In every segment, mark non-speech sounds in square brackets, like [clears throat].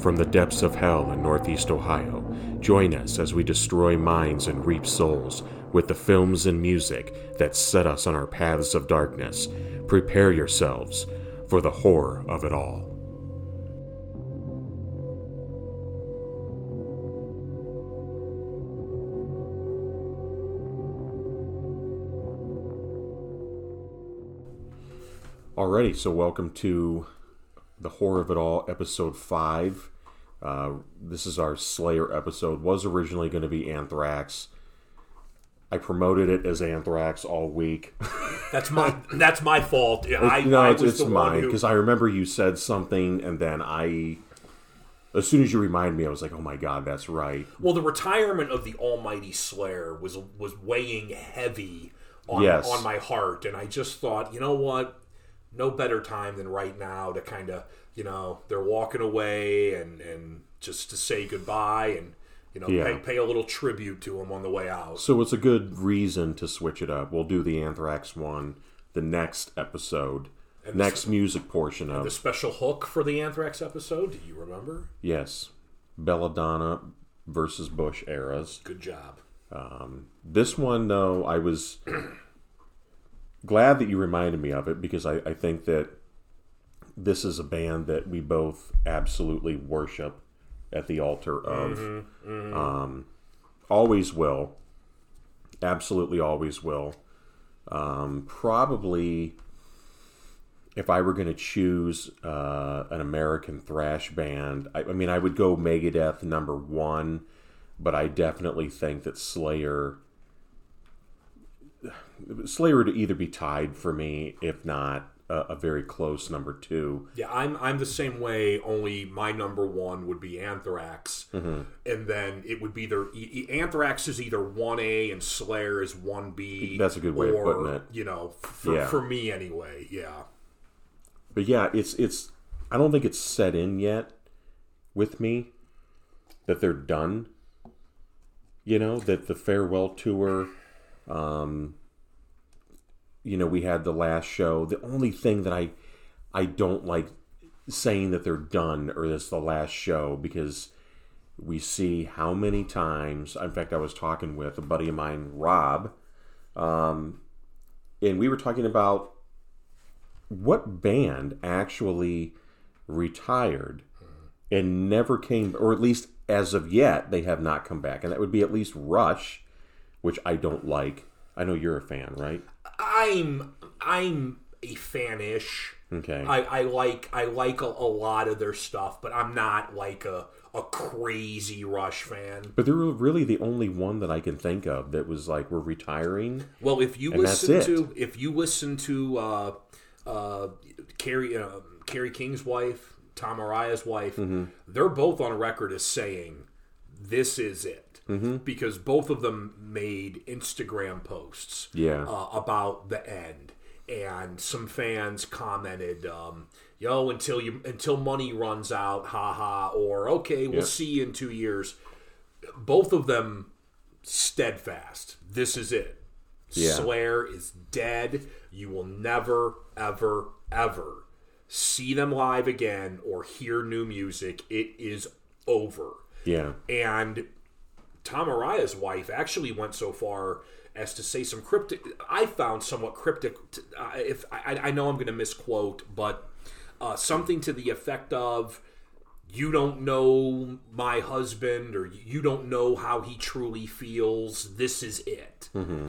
from the depths of hell in Northeast Ohio. Join us as we destroy minds and reap souls with the films and music that set us on our paths of darkness. Prepare yourselves for the horror of it all. Alrighty, so welcome to the horror of it all, episode five. Uh, this is our Slayer episode. Was originally going to be Anthrax. I promoted it as Anthrax all week. [laughs] That's my that's my fault. I, no, I it's, it's mine who- because I remember you said something, and then I, as soon as you remind me, I was like, "Oh my god, that's right." well, the retirement of the Almighty Slayer was was weighing heavy on Yes. on my heart, and I just thought, you know what, no better time than right now to kind of you know they're walking away and and just to say goodbye and you know Yeah. pay, pay a little tribute to them on the way out. So it's a good reason to switch it up. We'll do the Anthrax one the next episode, next music portion of The special hook for the Anthrax episode, do you remember? yes, Belladonna versus Bush eras. Good job. um, This one, though, I was glad that you reminded me of it because I, I think that this is a band that we both absolutely worship at the altar of. Um, always will. Absolutely always will. Um, probably, if I were going to choose uh, an American thrash band, I, I mean, I would go Megadeth number one, but I definitely think that Slayer. Slayer to either be tied for me, if not a, a very close number two. Yeah, I'm I'm the same way. Only my number one would be Anthrax, Mm-hmm. and then it would be either e- Anthrax is either one A and Slayer is one B. That's a good way of putting it. You know, for, Yeah. for me anyway. Yeah, But yeah, it's it's. I don't think it's set in yet with me that they're done. You know that the farewell tour. Um, you know, we had the last show. The only thing that I I don't like saying that they're done or this the last show because we see how many times. In fact, I was talking with a buddy of mine, Rob, um, and we were talking about what band actually retired and never came, or at least as of yet, they have not come back, and that would be at least Rush, which I don't like. I know you're a fan, right? I'm I'm a fanish. Okay. I, I like I like a, a lot of their stuff, but I'm not like a a crazy Rush fan. but they're really the only one that I can think of that was like we're retiring. Well, if you listen to if you listen to uh, uh, Kerry uh, Kerry King's wife, Tom Araya's wife, Mm-hmm. they're both on record as saying this is it Mm-hmm. because both of them made Instagram posts Yeah. uh, about the end, and some fans commented. Um, Yo, until you until money runs out, haha, or okay, we'll Yeah. see you in two years. Both of them steadfast. This is it. Yeah. Slayer is dead. You will never, ever, ever see them live again or hear new music. It is over. Yeah. And Tom Araya's wife actually went so far as to say some cryptic. I found somewhat cryptic. Uh, if I, I know I'm going to misquote, but uh, something to the effect of, "You don't know my husband, or you don't know how he truly feels. This is it," mm-hmm.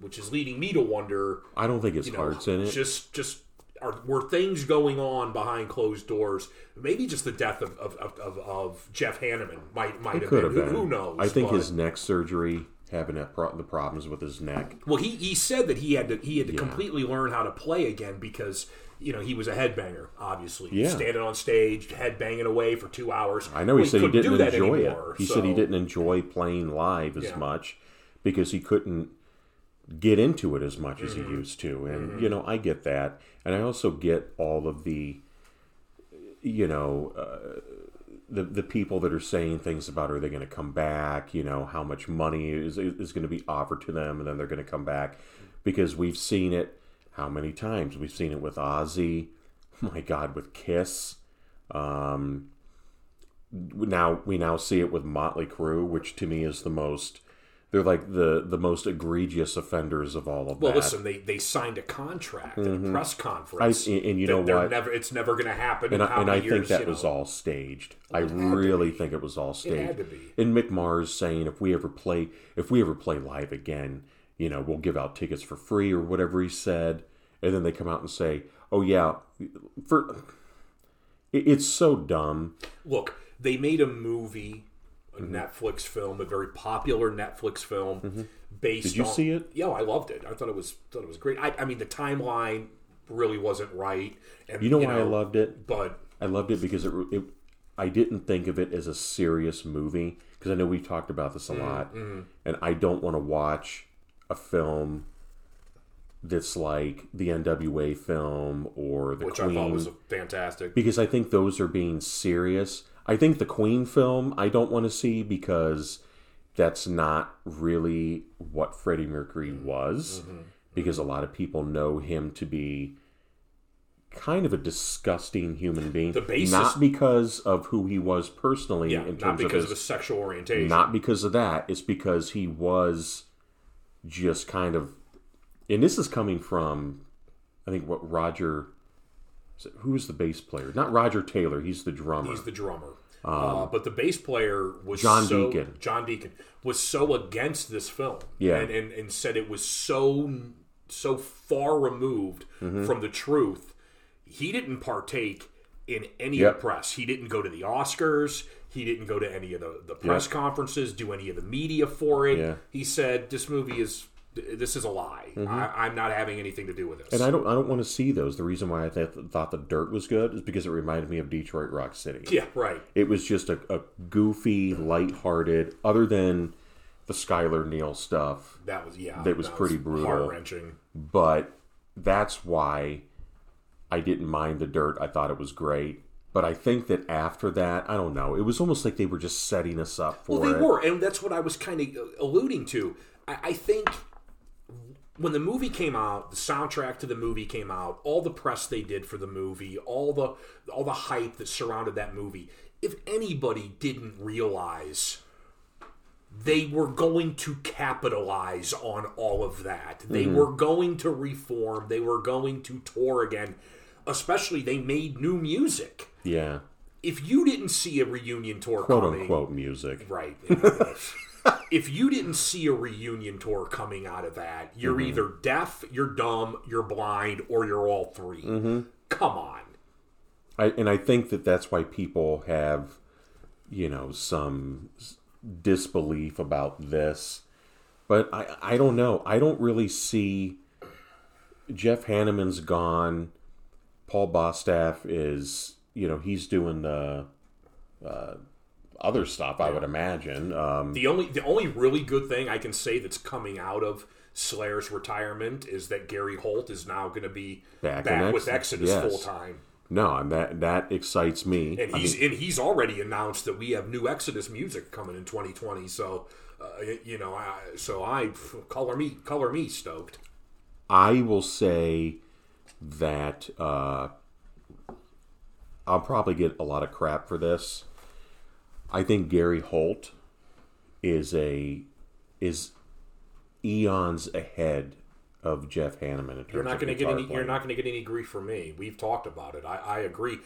which is leading me to wonder I don't think his you know, heart's in it. Just, just are were things going on behind closed doors? Maybe just the death of of, of, of, Jeff Hanneman might might have been. have Who, been. who knows? I think but- his neck surgery having pro- the problems with his neck. well, he he said that he had to he had to completely learn how to play again because. You know, he was a headbanger, obviously. Yeah. Standing on stage, head banging away for two hours. I know he Well, said he do didn't that enjoy anymore, it. He said he didn't enjoy playing live as Yeah. much because he couldn't get into it as much as Mm-hmm. he used to. And you know, I get that, and I also get all of the, you know, uh, the the people that are saying things about are they going to come back? You know, how much money is is going to be offered to them, and then they're going to come back because we've seen it how many times? We've seen it with Ozzy. [laughs] My God, with Kiss. Um, now we now see it with Motley Crue, which to me is the most. They're like the the most egregious offenders of all of them. Well, that. listen, they, they signed a contract at a press conference. Mm-hmm. I- and you know what? Never, it's never going to happen. and I, and I many think years, that was know? all staged. I it really think it was all staged. had to be. And Mick Mars saying if we ever play if we ever play live again, you know, we'll give out tickets for free or whatever he said. And then they come out and say, "Oh yeah, for it- it's so dumb." Look, they made a movie, a Netflix film, a very popular Netflix film, based. Mm-hmm. Did you on, see it? Yeah, I loved it. I thought it was thought it was great. I, I mean, the timeline really wasn't right. And You know why I loved it? But I loved it because it, it I didn't think of it as a serious movie because I know we've talked about this a Mm-hmm, lot, and I don't want to watch a film that's like the NWA film or the which I thought was fantastic. because I think those are being serious. I think the Queen film I don't want to see because that's not really what Freddie Mercury was. Mm-hmm. Because a lot of people know him to be kind of a disgusting human being. The basis- not because of who he was personally Yeah, in not terms because of of his, his sexual orientation. not because of that. It's because he was just kind of, and this is coming from, I think what Roger, is it- who is the bass player? Not Roger Taylor. He's the drummer. He's the drummer. uh, but the bass player was Um, John so, Deacon. John Deacon was so against this film, Yeah. and, and and said it was so so far removed Mm-hmm. from the truth. He didn't partake in any Yep. of the press. He didn't go to the Oscars. He didn't go to any of the, the press conferences, do any of the media for it. Yeah. He said, "This movie is this is a lie. I, I'm not having anything to do with this." Mm-hmm. and I don't, I don't want to see those. The reason why I th- thought the Dirt was good is because it reminded me of Detroit Rock City. yeah, right. It was just a, a goofy, lighthearted, other than the Skylar Neil stuff. That was yeah. That was pretty brutal. heart wrenching. but that's why I didn't mind the dirt. I thought it was great. But I think that after that, I don't know. It was almost like they were just setting us up for Well, they it. were, and that's what I was kind of alluding to. I, I think when the movie came out, the soundtrack to the movie came out, all the press they did for the movie, all the all the hype that surrounded that movie. If anybody didn't realize they were going to capitalize on all of that. They Mm-hmm. were going to reform. They were going to tour again. Especially, they made new music. Yeah, If you didn't see a reunion tour quote coming, unquote music. Right. [laughs] if you didn't see a reunion tour coming out of that, you're Mm-hmm. either deaf, you're dumb, you're blind, or you're all 3 Mm-hmm. Come on. I, and I think that that's why people have, you know, some disbelief about this. But I, I don't know. I don't really see. Jeff Hanneman's gone. Paul Bostaph is, you know, he's doing the uh, other stuff. I would imagine. Um, The only the only really good thing I can say that's coming out of Slayer's retirement is that Gary Holt is now going to be Back back, with Exodus, yes. full time. no, and that that excites me. And I he's mean, and he's already announced that we have new Exodus music coming in 2020. So, uh, you know, I, so I color me color me stoked. I will say that uh, I'll probably get a lot of crap for this. I think Gary Holt is a is eons ahead of Jeff Hanneman in terms You're not going to get any. You're not going to get any grief from me. We've talked about it. I, I agree.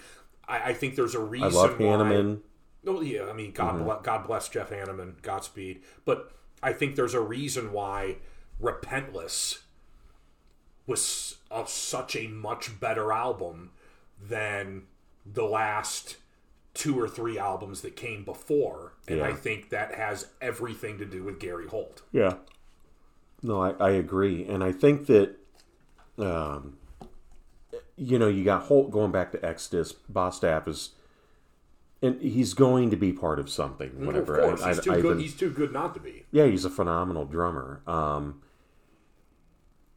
I, I think there's a reason. love why, Hanneman. No, yeah. I mean, God, mm-hmm. ble- God bless Jeff Hanneman. Godspeed. But I think there's a reason why Repentless was a, such a much better album than the last two or three albums that came before, and Yeah. I think that has everything to do with Gary Holt. Yeah. No, I, I agree, and I think that, um, you know, you got Holt going back to Exodus. Bostaph is, and he's going to be part of something. Whatever. of course, I- he's I- too I've good. been- He's too good not to be. yeah, he's a phenomenal drummer. Um,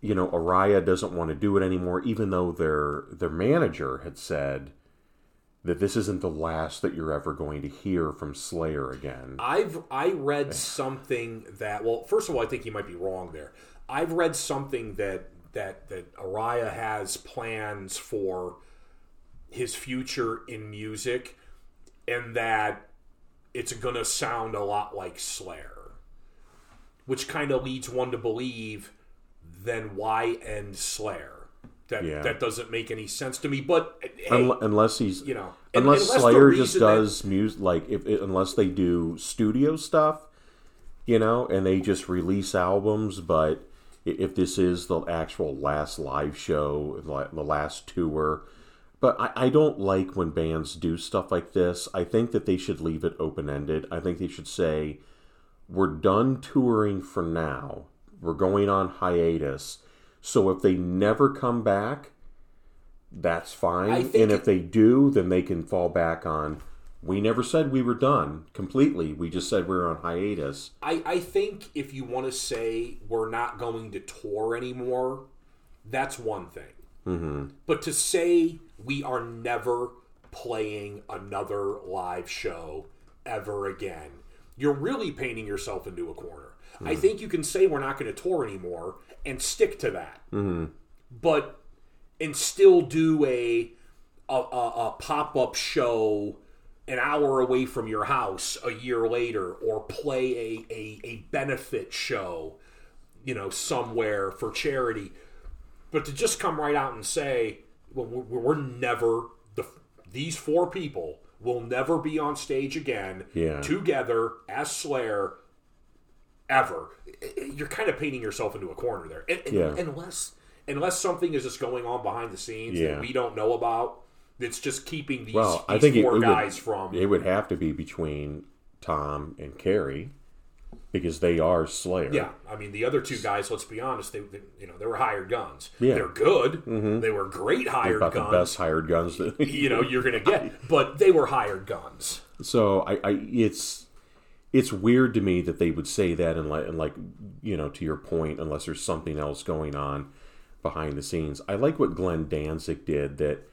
you know, Araya doesn't want to do it anymore, even though their their manager had said that this isn't the last that you're ever going to hear from Slayer again. I've I read something that well, first of all, I think you might be wrong there. I've read something that that that Araya has plans for his future in music, and that it's going to sound a lot like Slayer, which kind of leads one to believe then why end Slayer? That Yeah. that doesn't make any sense to me. But hey, Unle- unless he's you know, unless, unless Slayer just reason that- does music like if unless they do studio stuff, you know, and they just release albums. But if this is the actual last live show, like the last tour, but I, I don't like when bands do stuff like this. I think that they should leave it open ended. I think they should say, "We're done touring for now. We're going on hiatus." So if they never come back, that's fine. And if they do, then they can fall back on. We never said we were done completely. We just said we were on hiatus. I, I think if you want to say we're not going to tour anymore, that's one thing. Mm-hmm. But to say we are never playing another live show ever again, you're really painting yourself into a corner. I think you can say we're not going to tour anymore and stick to that. Mm-hmm. But and still do a a, a, a pop up show an hour away from your house a year later, or play a, a, a benefit show, you know, somewhere for charity. But to just come right out and say, well, we're, we're never the these four people will never be on stage again Yeah. together as Slayer ever. You're kind of painting yourself into a corner there, and, and- Yeah. unless unless something is just going on behind the scenes Yeah. that we don't know about. That's just keeping these, Well, these I think it, four it guys would, from. it would have to be between Tom and Kerry because they are Slayer. Yeah, I mean the other two guys. Let's be honest. They, they you know, they were hired guns. Yeah. They're good. Mm-hmm. They were great hired about guns. the best hired guns. That, [laughs] You know, you're gonna get, [laughs] but they were hired guns. So I, I it's it's weird to me that they would say that and like and like you know to your point unless there's something else going on behind the scenes. I like what Glenn Danzig did that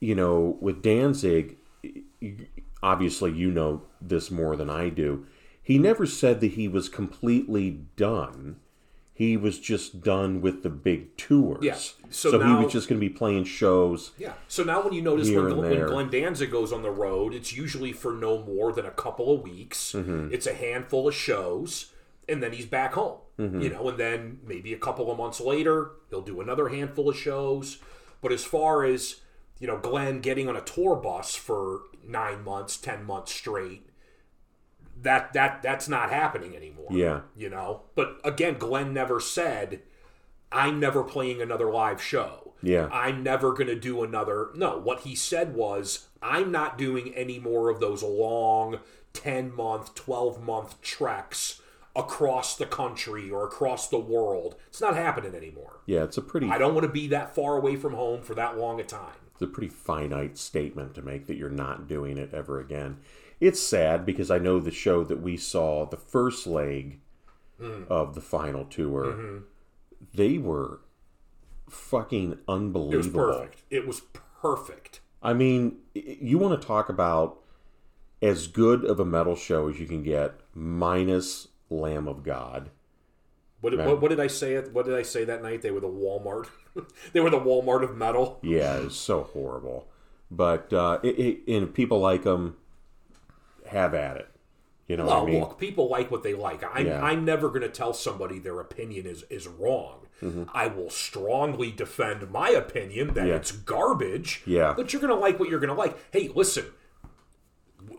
you know with Danzig obviously you know this more than I do. He never said that he was completely done. He was just done with the big tours. Yes. So So, he was just going to be playing shows. Yeah. So now when you notice when, and when. Glenn Danzig goes on the road, it's usually for no more than a couple of weeks. Mm-hmm. It's a handful of shows, and then he's back home. Mm-hmm. You know, and then maybe a couple of months later, he'll do another handful of shows. But as far as you know, Glenn getting on a tour bus for nine months, ten months straight, that that that's not happening anymore. Yeah. You know, but again, Glenn never said, "I'm never playing another live show." Yeah. I'm never going to do another. No, what he said was, I'm not doing any more of those long 10 month, 12 month treks across the country or across the world. It's not happening anymore. Yeah, it's a pretty I don't want to be that far away from home for that long a time. it's a pretty finite statement to make that you're not doing it ever again. It's sad because I know the show that we saw, the first leg Hmm. of the final tour, Mm-hmm. they were fucking unbelievable. It was perfect. It was perfect. I mean, you want to talk about as good of a metal show as you can get, minus Lamb of God. What, did- what, what did I say? What did I say that night? They were the Walmart. [laughs] they were the Walmart of metal. Yeah, it's so horrible. But uh, it, it, and people like them, have at it. You know what Oh, I mean? look, people like what they like. I'm, Yeah. I'm never going to tell somebody their opinion is, is wrong. I will strongly defend my opinion that Mm-hmm. Yeah. it's garbage. Yeah. But you're going to like what you're going to like. Hey, listen,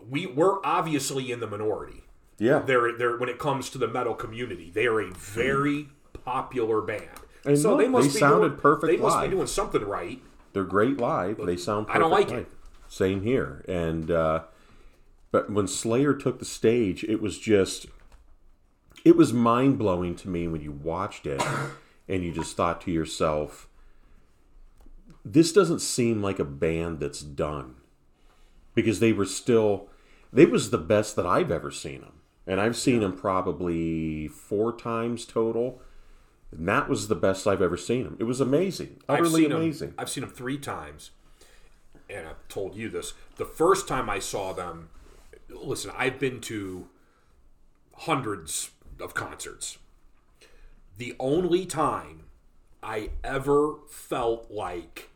we, we're obviously in the minority. yeah, They're, they're, when it comes to the metal community, they are a very popular band. And so look, they must they be sounded doing, perfect They must live. be doing something right. they're great live. They sound. I don't like it. Same here. And uh, but when Slayer took the stage, it was just, it was mind blowing to me when you watched it, [coughs] and you just thought to yourself, this doesn't seem like a band that's done, because they were still, they was the best that I've ever seen them, and I've seen them probably four times total. And that was the best I've ever seen them. It was amazing, I've utterly 'em- amazing. I've seen them three times, and I've told you this. The first time I saw them, listen, I've been to hundreds of concerts. The only time I ever felt like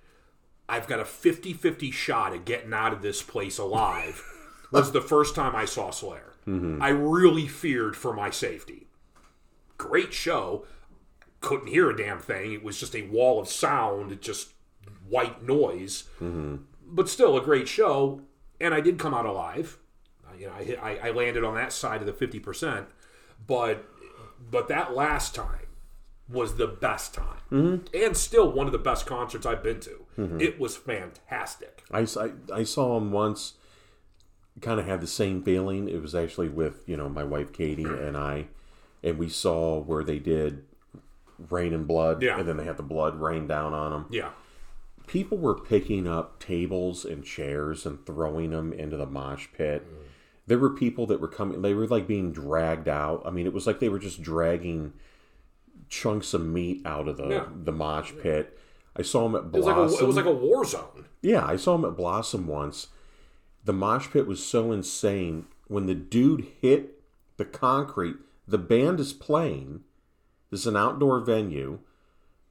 I've got a 50 50 shot at getting out of this place alive [laughs] was the first time I saw Slayer. Mm-hmm. I really feared for my safety. Great show. Couldn't hear a damn thing. It was just a wall of sound, just white noise. Mm-hmm. But still, a great show. And I did come out alive. You know, I, hit, I, I landed on that side of the fifty percent. But but that last time was the best time, mm-hmm. and still one of the best concerts I've been to. Mm-hmm. It was fantastic. I, I, I saw him once. Kind of had the same feeling. It was actually with you know my wife Katie and I, and we saw where they did Reign in Blood, Yeah. and then they had the blood rain down on them. Yeah. People were picking up tables and chairs and throwing them into the mosh pit. Mm. There were people that were coming. They were like being dragged out. I mean, it was like they were just dragging chunks of meat out of the Yeah. the mosh pit. I saw them at It was like a, Blossom. it was like a war zone. Yeah, I saw him at Blossom once. The mosh pit was so insane. When the dude hit the concrete, the band is playing. This is an outdoor venue.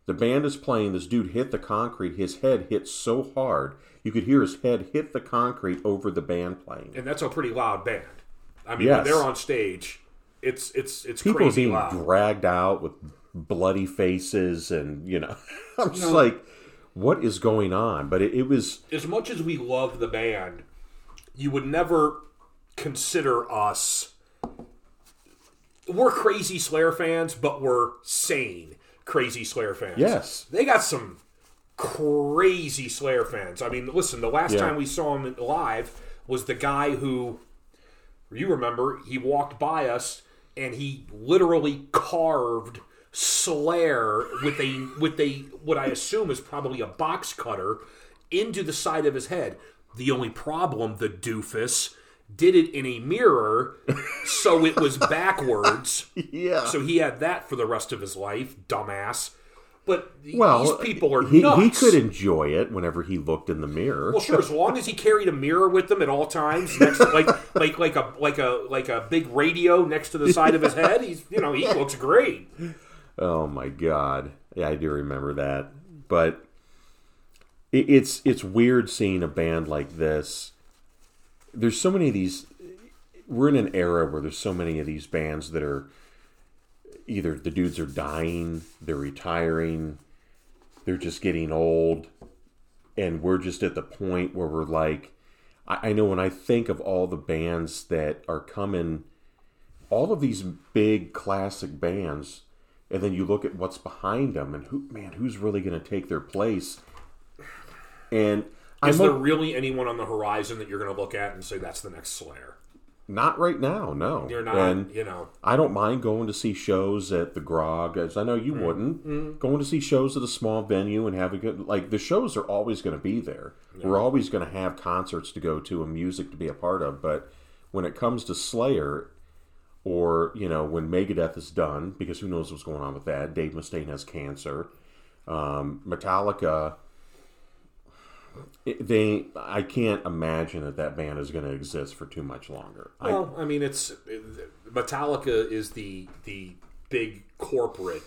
The band is playing. This dude hit the concrete. His head hit so hard, you could hear his head hit the concrete over the band playing. and that's a pretty loud band. I mean, Yes. when they're on stage, it's it's it's People crazy being loud. dragged out with bloody faces, and you know, [laughs] I'm just like, what is going on? But it, it was as much as we love the band, you would never consider us. We're crazy Slayer fans, but we're sane crazy Slayer fans. yes, they got some crazy Slayer fans. I mean, listen, the last Yeah. time we saw him live was the guy who you remember he walked by us and he literally carved Slayer with a with a what I assume is probably a box cutter into the side of his head. The only problem, the doofus did it in a mirror, so it was backwards. [laughs] yeah. So he had that for the rest of his life, dumbass. But Well, these people are he, nuts. he could enjoy it whenever he looked in the mirror. Well, sure. As long as he carried a mirror with him at all times, next, like like like a like a like a big radio next to the side of his head, he's you know he looks great. Oh my god! Yeah, I do remember that. But it, it's it's weird seeing a band like this. There's so many of these. We're in an era where there's so many of these bands that are either the dudes are dying, they're retiring, they're just getting old, and we're just at the point where we're like, I, I know when I think of all the bands that are coming, all of these big classic bands, and then you look at what's behind them, and who man, who's really going to take their place? And Is I'm there o- really anyone on the horizon that you're going to look at and say that's the next Slayer? Not right now, no. You're not, And you know. I don't mind going to see shows at the Grog, as I know you Mm. wouldn't. Going to see shows at a small venue and have a good like the shows are always going to be there. We're always going to have concerts to go to and music to be a part of. But when it comes to Slayer, or you know when Megadeth is done, because who knows what's going on with that? Dave Mustaine has cancer. Um, Metallica. They, I can't imagine that that band is going to exist for too much longer. I, Well, I mean, it's Metallica is the the big corporate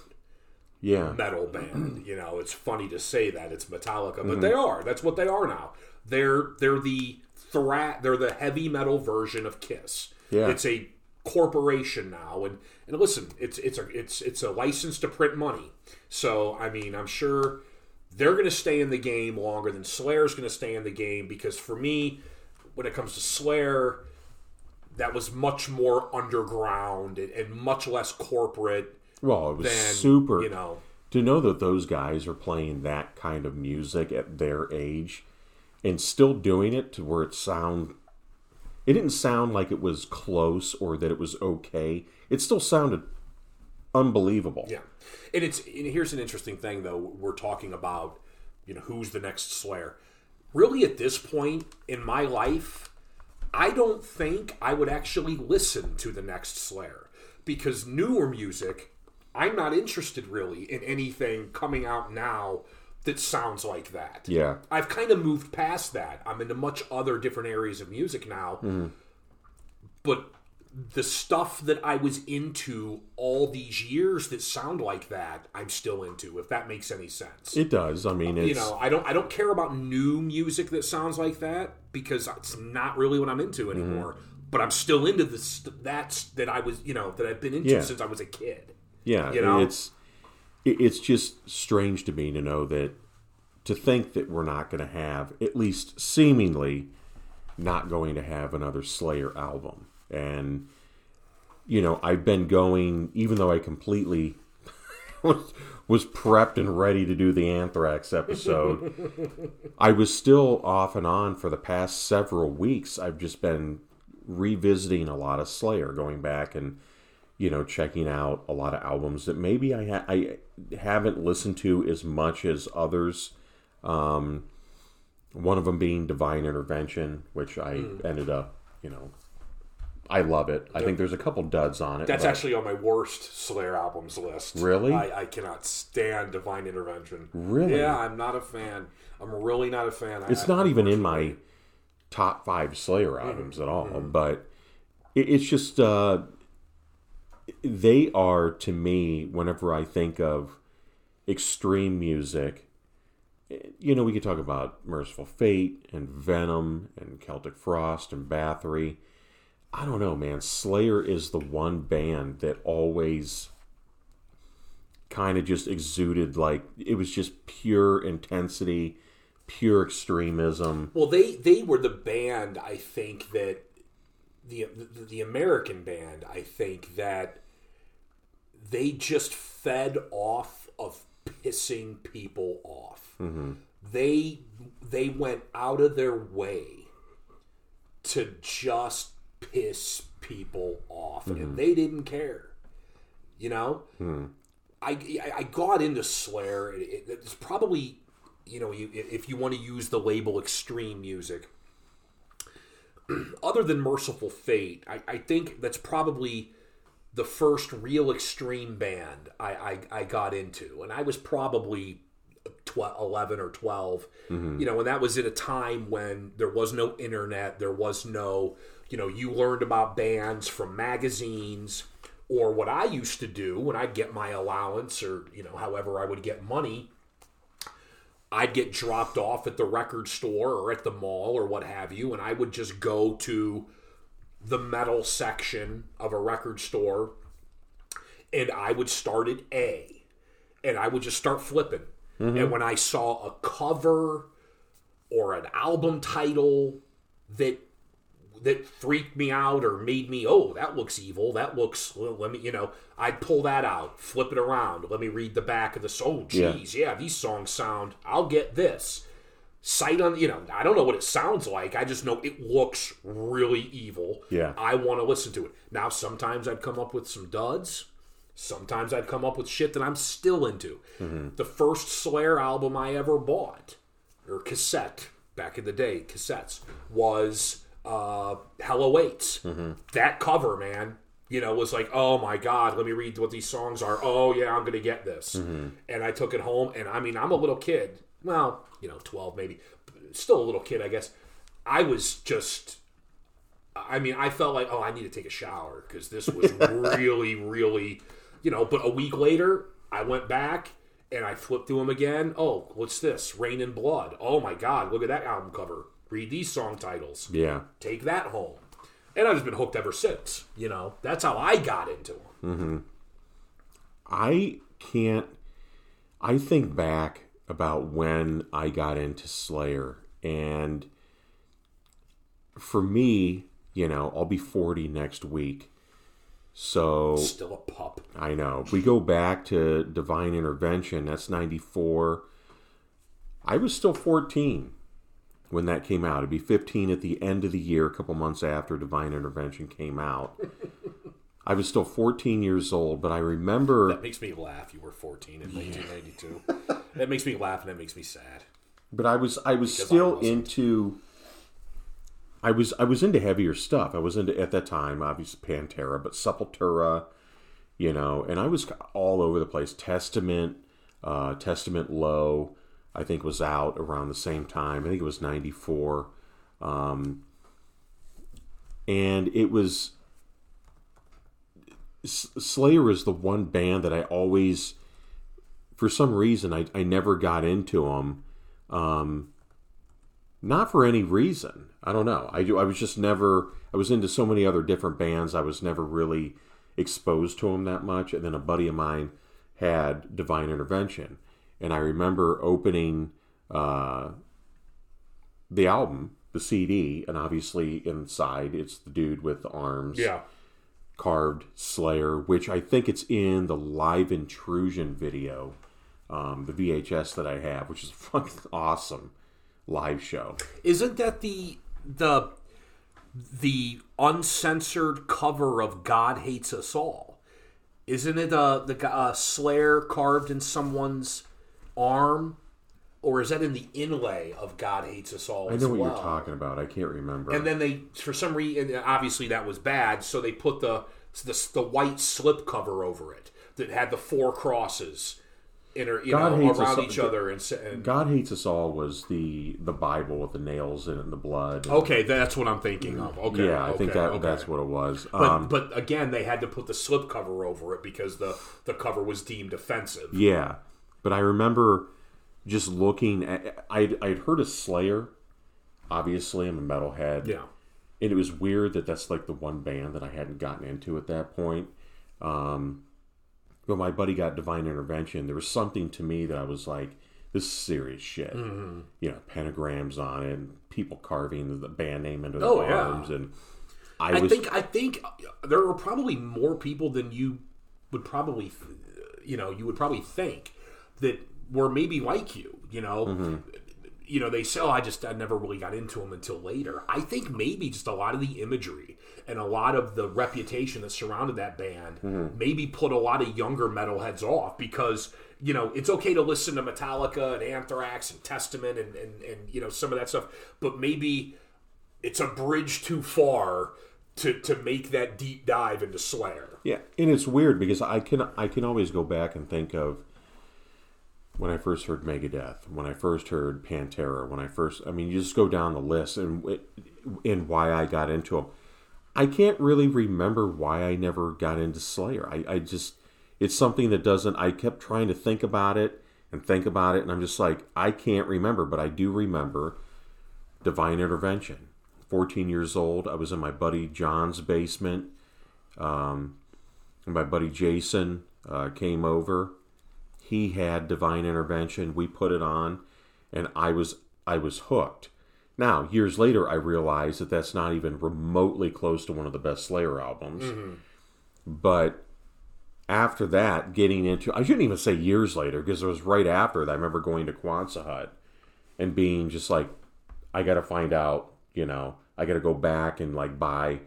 yeah, metal band. [clears throat] You know, it's funny to say that it's Metallica, but Mm-hmm. they are. That's what they are now. They're they're the thra- they're the heavy metal version of Kiss. Yeah. It's a corporation now, and and listen, it's it's a it's it's a license to print money. So I mean, I'm sure they're going to stay in the game longer than Slayer's going to stay in the game because for me, when it comes to Slayer, that was much more underground and, and much less corporate well, it was than super. You know, to know that those guys are playing that kind of music at their age and still doing it to where it sound it didn't sound like it was close or that it was okay it still sounded unbelievable Yeah, and it's and here's an interesting thing though. We're talking about you know who's the next Slayer. Really, at this point in my life, I don't think I would actually listen to the next Slayer because newer music, I'm not interested really in anything coming out now that sounds like that. yeah I've kind of moved past that. I'm into much other different areas of music now. Mm-hmm. But the stuff that I was into all these years that sound like that, I'm still into. If that makes any sense. it does i mean it's you know, I don't. I don't care about new music that sounds like that. because it's not really what I'm into mm-hmm. anymore. But I'm still into this that's that I was you know that I've been into Yeah. since I was a kid. Yeah, You know? it's it's just strange to me to know that to think that we're not going to have at least seemingly not going to have another Slayer album, and you know I've been going even though I completely [laughs] was was prepped and ready to do the Anthrax episode. [laughs] I was still off and on for the past several weeks. I've just been revisiting a lot of Slayer, going back and you know checking out a lot of albums that maybe I ha- I haven't listened to as much as others. Um, one of them being Divine Intervention, which I Hmm. ended up, you know, I love it. I think there's a couple duds on it. That's but- actually on my worst Slayer albums list. Really? I, I cannot stand Divine Intervention. Really? Yeah, I'm not a fan. I'm really not a fan. It's I, not even in my top five Slayer mm-hmm. albums at all, mm-hmm. but it, it's just uh, they are to me. Whenever I think of extreme music, eh, you know, we could talk about Mercyful Fate and Venom and Celtic Frost and Bathory. I don't know, man. Slayer is the one band that always kind of just exuded like it was just pure intensity, pure extremism. Well, they they were the band I think that the the, the American band I think that they just fed off of pissing people off. Mm-hmm. They they went out of their way to just piss people off, and mm-hmm. they didn't care. You know, hmm. I, I I got into Slayer. It, it, it's probably you know you, if you want to use the label extreme music. [clears throat] Other than Mercyful Fate, I, I think that's probably the first real extreme band I, I, I got into, and I was probably 12, 11 or 12 mm-hmm. you know and that was at a time when there was no internet there was no you know you learned about bands from magazines or what i used to do when i'd get my allowance or you know however i would get money i'd get dropped off at the record store or at the mall or what have you and i would just go to the metal section of a record store and i would start at a and i would just start flipping. Mm-hmm. And when I saw a cover or an album title that that freaked me out or made me oh that looks evil that looks well, let me you know I'd pull that out flip it around let me read the back of the oh Yeah. geez yeah, these songs sound I'll get this sight on you know I don't know what it sounds like I just know it looks really evil Yeah. I want to listen to it now sometimes I'd come up with some duds Sometimes I'd come up with shit that I'm still into. Mm-hmm. The first Slayer album I ever bought, or cassette back in the day, cassettes, was uh, Hell Awaits. That cover, man, you know, was like, oh my god, let me read what these songs are. Oh yeah, I'm gonna get this. And I took it home, and I mean, I'm a little kid. Well, you know, 12 maybe, still a little kid, I guess. I was just I mean, I felt like, oh, I need to take a shower because this was [laughs] really, really, you know. But a week later, I went back and I flipped through them again. Oh, what's this? Reign in Blood. Oh my God, look at that album cover. Read these song titles. Yeah. Take that home. And I've just been hooked ever since. You know, that's how I got into them. Mm-hmm. I can't. I think back about when I got into Slayer, and for me, you know, I'll be 40 next week. So Still a pup. I know. If we go back to Divine Intervention, that's 94. I was still 14 when that came out. It'd be 15 at the end of the year, a couple months after Divine Intervention came out. [laughs] I was still 14 years old, but I remember. That makes me laugh. You were 14 in 1992. that makes me laugh and that makes me sad. but I was I was Because still wasn't. into I was I was into heavier stuff. I was into at that time obviously Pantera, but Sepultura, you know, and I was all over the place. Testament, uh, Testament Low, I think was out around the same time. I think it was ninety four, um, and it was Slayer is the one band that I always, for some reason, I, I never got into them. Um, not for any reason. I don't know. I do. I was just never. I was into so many other different bands. I was never really exposed to them that much. And then a buddy of mine had Divine Intervention, and I remember opening uh, the album, the CD, and obviously inside it's the dude with the arms Yeah. carved Slayer, which I think it's in the live intrusion video, um, the VHS that I have, which is a [laughs] fucking awesome live show. Isn't that the the the uncensored cover of God Hates Us All? Isn't it uh, the uh, Slayer carved in someone's arm, or is that in the inlay of God Hates Us All? I know what well? you're talking about. I can't remember. And then they, for some reason, obviously that was bad, so they put the the, the white slip cover over it that had the four crosses, inter, you God know, Hates around All- each other, and, and God hates us all was the the Bible with the nails in it and the blood. and- okay, that's what I'm thinking of. Okay, yeah, I think that okay. that's what it was. But um, but again, they had to put the slip cover over it because the the cover was deemed offensive. Yeah, but I remember just looking at. I'd, I'd heard of Slayer. Obviously, I'm a metalhead. Yeah. and it was weird that that's like the one band that I hadn't gotten into at that point. Um, but my buddy got Divine Intervention. There was something to me that I was like, "This is serious shit." Mm-hmm. You know, pentagrams on it, and people carving the band name into the Oh, yeah. arms, and I, I was think I think there are probably more people than you would probably, you know, you would probably think that were maybe like you. You know, Mm-hmm. you know, they say, "Oh, I just I never really got into them until later." I think maybe just a lot of the imagery and a lot of the reputation that surrounded that band Mm-hmm. maybe put a lot of younger metalheads off because. You know, it's okay to listen to Metallica and Anthrax and Testament and, and, and you know some of that stuff, but maybe it's a bridge too far to to make that deep dive into Slayer. Yeah, and it's weird because I can I can always go back and think of when I first heard Megadeth, when I first heard Pantera, when I first I mean you just go down the list and and why I got into them. I can't really remember why I never got into Slayer. I, I just it's something that doesn't I kept trying to think about it and think about it and I'm just like I can't remember, but I do remember Divine Intervention. 14 years old, I was in my buddy John's basement. Um, and my buddy Jason uh, came over. He had divine intervention. We put it on, and I was I was hooked. Now years later, I realized that that's not even remotely close to one of the best Slayer albums. Mm-hmm. But after that, getting into I shouldn't even say years later because it was right after that. I remember going to Quonset Hut and being just like, I got to find out. You know, I got to go back and like buy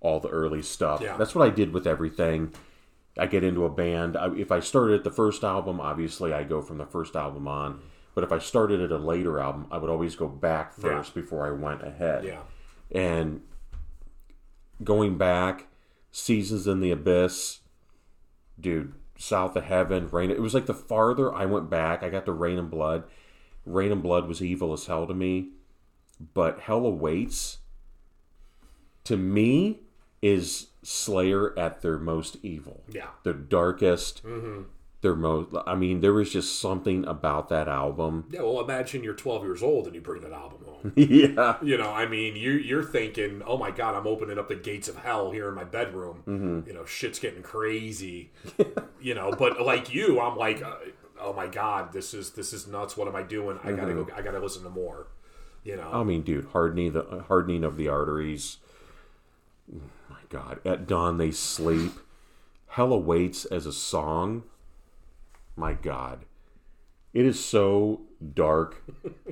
all the early stuff. Yeah. That's what I did with everything. I get into a band. I, if I started at the first album, obviously I go from the first album on. But if I started at a later album, I would always go back first before I went ahead. Yeah. And going back, Seasons in the Abyss, dude, South of Heaven, Reign. It was like the farther I went back, I got to Reign in Blood. Reign in Blood was evil as hell to me, but Hell Awaits, to me, is Slayer at their most evil. Yeah. Their darkest, their most. I mean, there was just something about that album. Yeah, well, imagine you're 12 years old and you bring that album home. [laughs] yeah. you know, I mean, you you're thinking, oh my god, I'm opening up the gates of hell here in my bedroom. Mm-hmm. You know, shit's getting crazy. [laughs] you know, but like you, I'm like, uh, oh my god, this is this is nuts. What am I doing? I gotta Mm-hmm. go. I gotta listen to more. You know, I mean, dude, hardening the hardening of the arteries. God, at dawn they sleep. Hell awaits as a song. My God, it is so dark,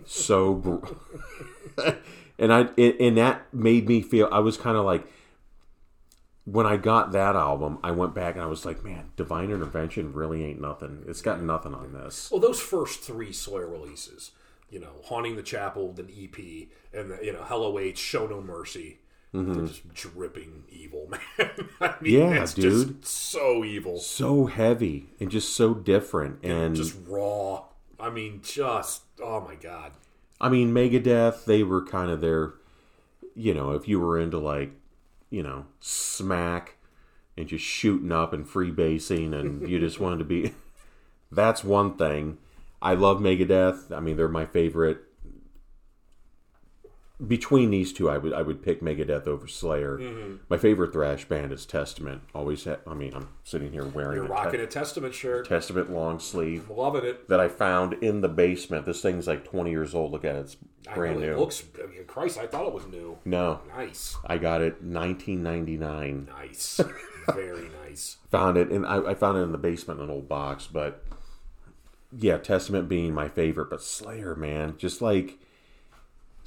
so, br- [laughs] and I and that made me feel. I was kind of like, when I got that album, I went back and I was like, man, Divine Intervention really ain't nothing. It's got nothing on this. Well, those first three Slayer releases, you know, Haunting the Chapel, the EP, and the, you know, Hell Awaits, Show No Mercy, they're just dripping evil, [laughs] man. I mean, Mm-hmm. Yeah, it's dude. just so evil, So heavy and just so different, and just raw. I mean, just oh my god. I mean, Megadeth, they were kind of their, you know, if you were into like, you know, smack and just shooting up and freebasing and [laughs] you just wanted to be, [laughs] that's one thing. I love Megadeth. I mean, they're my favorite between these two, I would I would pick Megadeth over Slayer. Mm-hmm. My favorite thrash band is Testament. Always, ha- I mean, I'm sitting here wearing You're a rocking Te- a Testament shirt. Testament long sleeve Loving it. that I found in the basement. This thing's like 20 years old. Look at it; it's brand know, it new. looks. I mean, Christ, I thought it was new. no, Nice, I got it 1999. nice, [laughs] very nice. Found it, and I, I found it in the basement in an old box. But yeah, Testament being my favorite, but Slayer, man, just like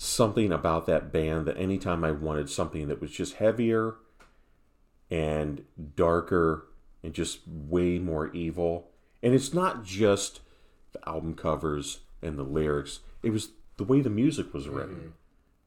something about that band that anytime I wanted something that was just heavier and darker and just way more evil. And it's not just the album covers and the lyrics, it was the way the music was written. Mm-hmm.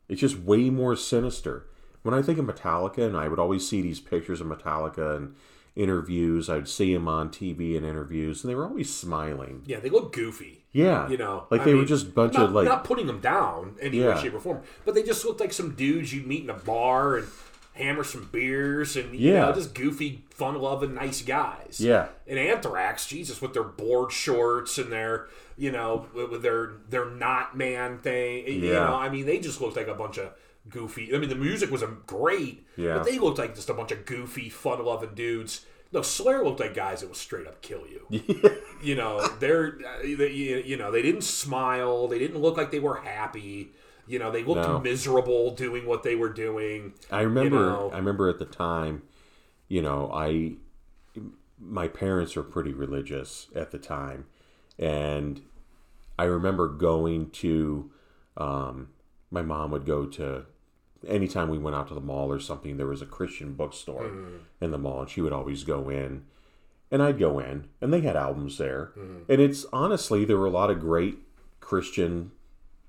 It's just way more sinister. When I think of Metallica, and I would always see these pictures of Metallica and interviews, I'd see them on TV and interviews, and they were always smiling. Yeah, they look goofy. Yeah, You know, like I they were just a bunch not, of like not putting them down any way, shape, or form, but they just looked like some dudes you'd meet in a bar and hammer some beers and you Yeah. know, just goofy, fun-loving, nice guys. Yeah. And Anthrax, Jesus, with their board shorts and their you know with their their not man thing. You know, I mean, they just looked like a bunch of goofy. I mean, the music was great, Yeah. but they looked like just a bunch of goofy, fun-loving dudes. No, Slayer looked like guys that would straight up kill you. [laughs] You know, they're uh, they, you you know they didn't smile. They didn't look like they were happy. You know, they looked No. miserable doing what they were doing. I remember. know. I remember at the time, you know, I my parents were pretty religious at the time, and I remember going to. Um, my mom would go to anytime we went out to the mall or something. There was a Christian bookstore mm-hmm. in the mall, and she would always go in, and I'd go in, and they had albums there, mm-hmm. and it's honestly there were a lot of great Christian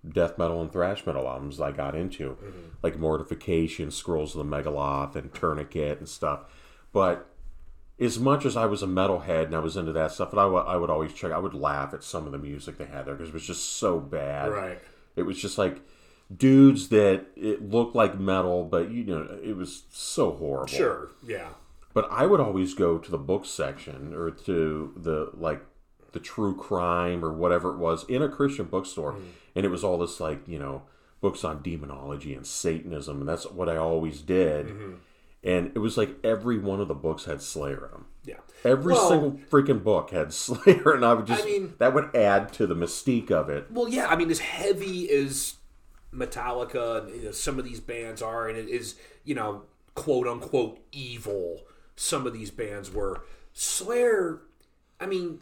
death metal and thrash metal albums I got into, mm-hmm. like Mortification, Scrolls of the Megilloth, and Tourniquet and stuff. But as much as I was a metalhead and I was into that stuff, and I wa- I would always check, I would laugh at some of the music they had there because it was just so bad. Right. It was just like dudes that it looked like metal, but you know, it was so horrible. Sure. Yeah. But I would always go to the book section or to the like the true crime or whatever it was in a Christian bookstore, mm. and it was all this like you know books on demonology and Satanism, and that's what I always did. Mm-hmm. And it was like every one of the books had Slayer in them. Yeah. Every Well- single freaking book had [laughs] Slayer, and I would just I mean- that would add to the mystique of it. Well, yeah. I mean, as heavy as Metallica and you know, some of these bands are, and it is you know quote unquote evil. Some of these bands were Slayer. I mean,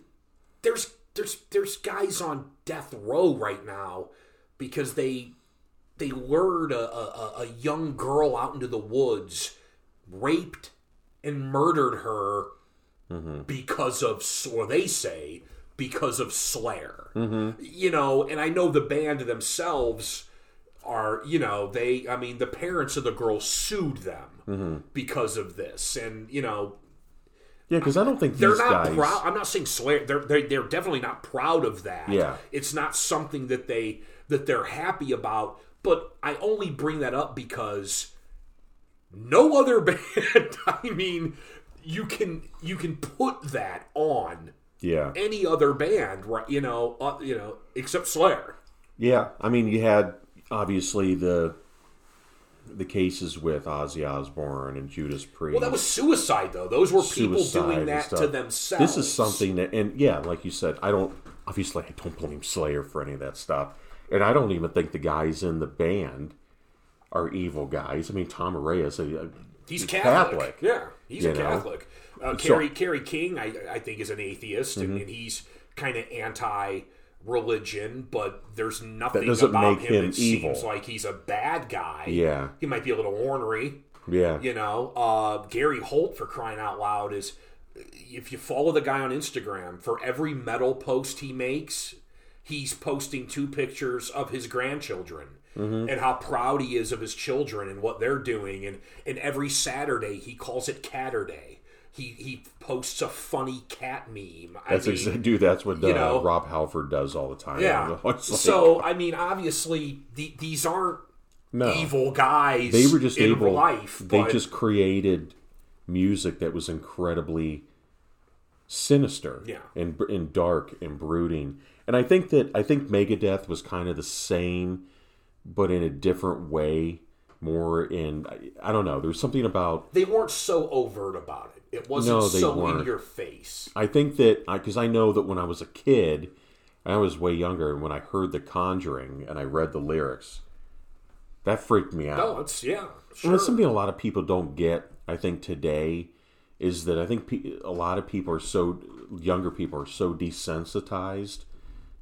there's there's there's guys on death row right now because they they lured a, a, a young girl out into the woods, raped and murdered her mm-hmm. because of, or they say, because of Slayer. Mm-hmm. You know, and I know the band themselves are, you know, they, I mean, the parents of the girl sued them because of this. And, you know, Yeah, because I don't think they're these not guys. proud. I'm not saying Slayer. They're, they're they're definitely not proud of that. Yeah. it's not something that they that they're happy about. But I only bring that up because no other [laughs] band. I mean, you can you can put that on Yeah, any other band, right? You know, uh, you know, except Slayer. yeah. I mean, you had obviously the the cases with Ozzy Osbourne and Judas Priest. Well, that was suicide, though. Those were people doing that to themselves. This is something that, and yeah, like you said, I don't obviously I don't blame Slayer for any of that stuff, and I don't even think the guys in the band are evil guys. I mean, Tom is a, He's Catholic. Catholic. Yeah, he's a know? Catholic. Uh, Kerry Kerry King, I, I think, is an atheist, and, Mm-hmm. and he's kind of anti-religion. But there's nothing that doesn't about make him, him that seems evil. like he's a bad guy. Yeah. he might be a little ornery. yeah, You know, uh, Gary Holt, for crying out loud, is if you follow the guy on Instagram, for every metal post he makes, he's posting two pictures of his grandchildren and how proud he is of his children and what they're doing. And, and every Saturday, he calls it Catter Day. He, he posts a funny cat meme. I that's mean, exa- dude. That's what uh, you know- Rob Halford does all the time. yeah. [laughs] Like- so I mean, obviously, the, these aren't no, evil guys. they were just in able. life. they but- just created music that was incredibly sinister, Yeah. and and dark and brooding. And I think that I think Megadeth was kind of the same but in a different way. More in, I, I don't know. There's something about They weren't so overt about it. It wasn't No, they so in weren't. your face. I think that because I, know that when I was a kid, I was way younger, and when I heard The Conjuring and I read the lyrics, that freaked me out. No, it's yeah, And that's something a lot of people don't get. I think today is that I think pe- a lot of people are so younger people are so desensitized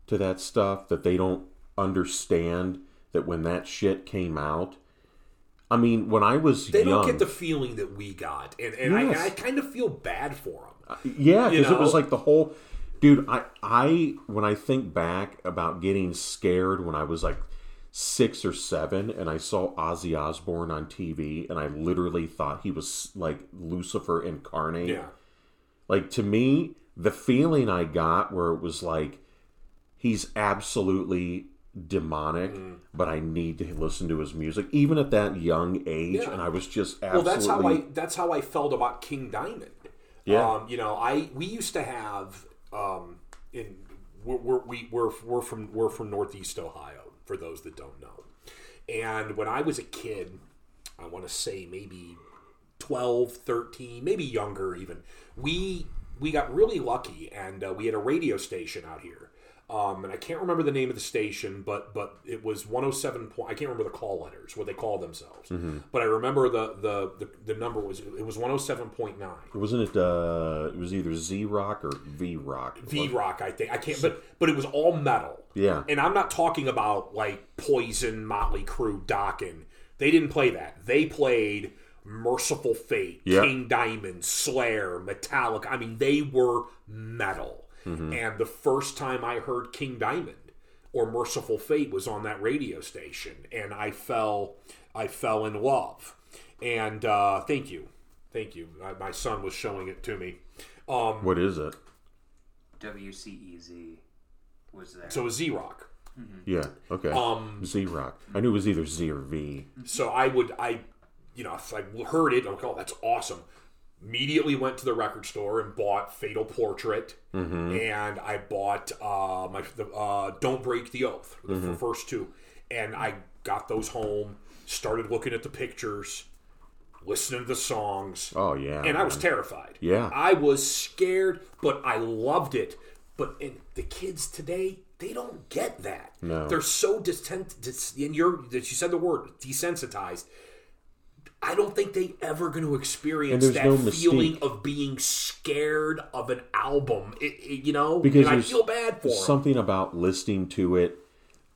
to that stuff that they don't understand that when that shit came out. I mean, when I was They young, don't get the feeling that we got, and, and I, Yes. I kind of feel bad for them. Uh, yeah, because it was like the whole dude. I I when I think back about getting scared when I was like six or seven, and I saw Ozzy Osbourne on TV, and I literally thought he was like Lucifer incarnate. Yeah, Like to me, the feeling I got where it was like he's absolutely demonic, Mm. but I need to listen to his music, even at that young age, Yeah. and I was just well, absolutely that's how I that's how I felt about King Diamond. Yeah. um, you know, I we used to have um, in we're, we're, we, we're we're from we're from Northeast Ohio. For those that don't know, and when I was a kid, I want to say maybe 12, 13, maybe younger even. We we got really lucky, and uh, we had a radio station out here. Um, and I can't remember the name of the station, but but it was 107. Point, I can't remember the call letters, what they called themselves. But I remember the, the the the number was it was 107.9. Wasn't it? Uh, it was either Z Rock or V Rock. V Rock, I think. I can't, but but it was all metal. Yeah. And I'm not talking about like Poison, Motley Crue, Dokken. They didn't play that. They played Mercyful Fate, Yeah. King Diamond, Slayer, Metallica. I mean, they were metal. Mm-hmm. And the first time I heard King Diamond or Mercyful Fate was on that radio station, and I fell, I fell in love. And uh, thank you, thank you. My, my son was showing it to me. Um, What is it? WCEZ was there. so Z Rock. Yeah. Okay. Um, Z Rock. I knew it was either Z or V. So I would, I, you know, if I heard it, I'm like, oh, that's awesome. Immediately went to the record store and bought Fatal Portrait, and I bought uh, my the, uh, Don't Break the Oath, the f- first two, and I got those home. Started looking at the pictures, listening to the songs, Oh yeah. and I was terrified. Yeah. I was scared, but I loved it. But in the kids today, they don't get that. No. They're so distent. Dis, and you're, you said the word desensitized. I don't think they ever going to experience that no feeling mystique. of being scared of an album. It, it- you know, because and I feel bad for something about listening to it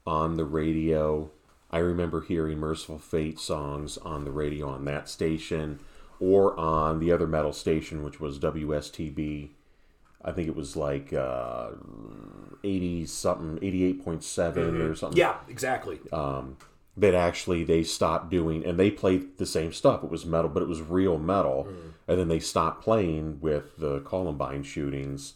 on the radio. I remember hearing Mercyful Fate songs on the radio on that station or on the other metal station, which was WSTB. I think it was like uh, 80 something, 88.7 or something. Yeah, exactly. That actually they stopped doing and they played the same stuff it was metal but it was real metal and then they stopped playing with the columbine shootings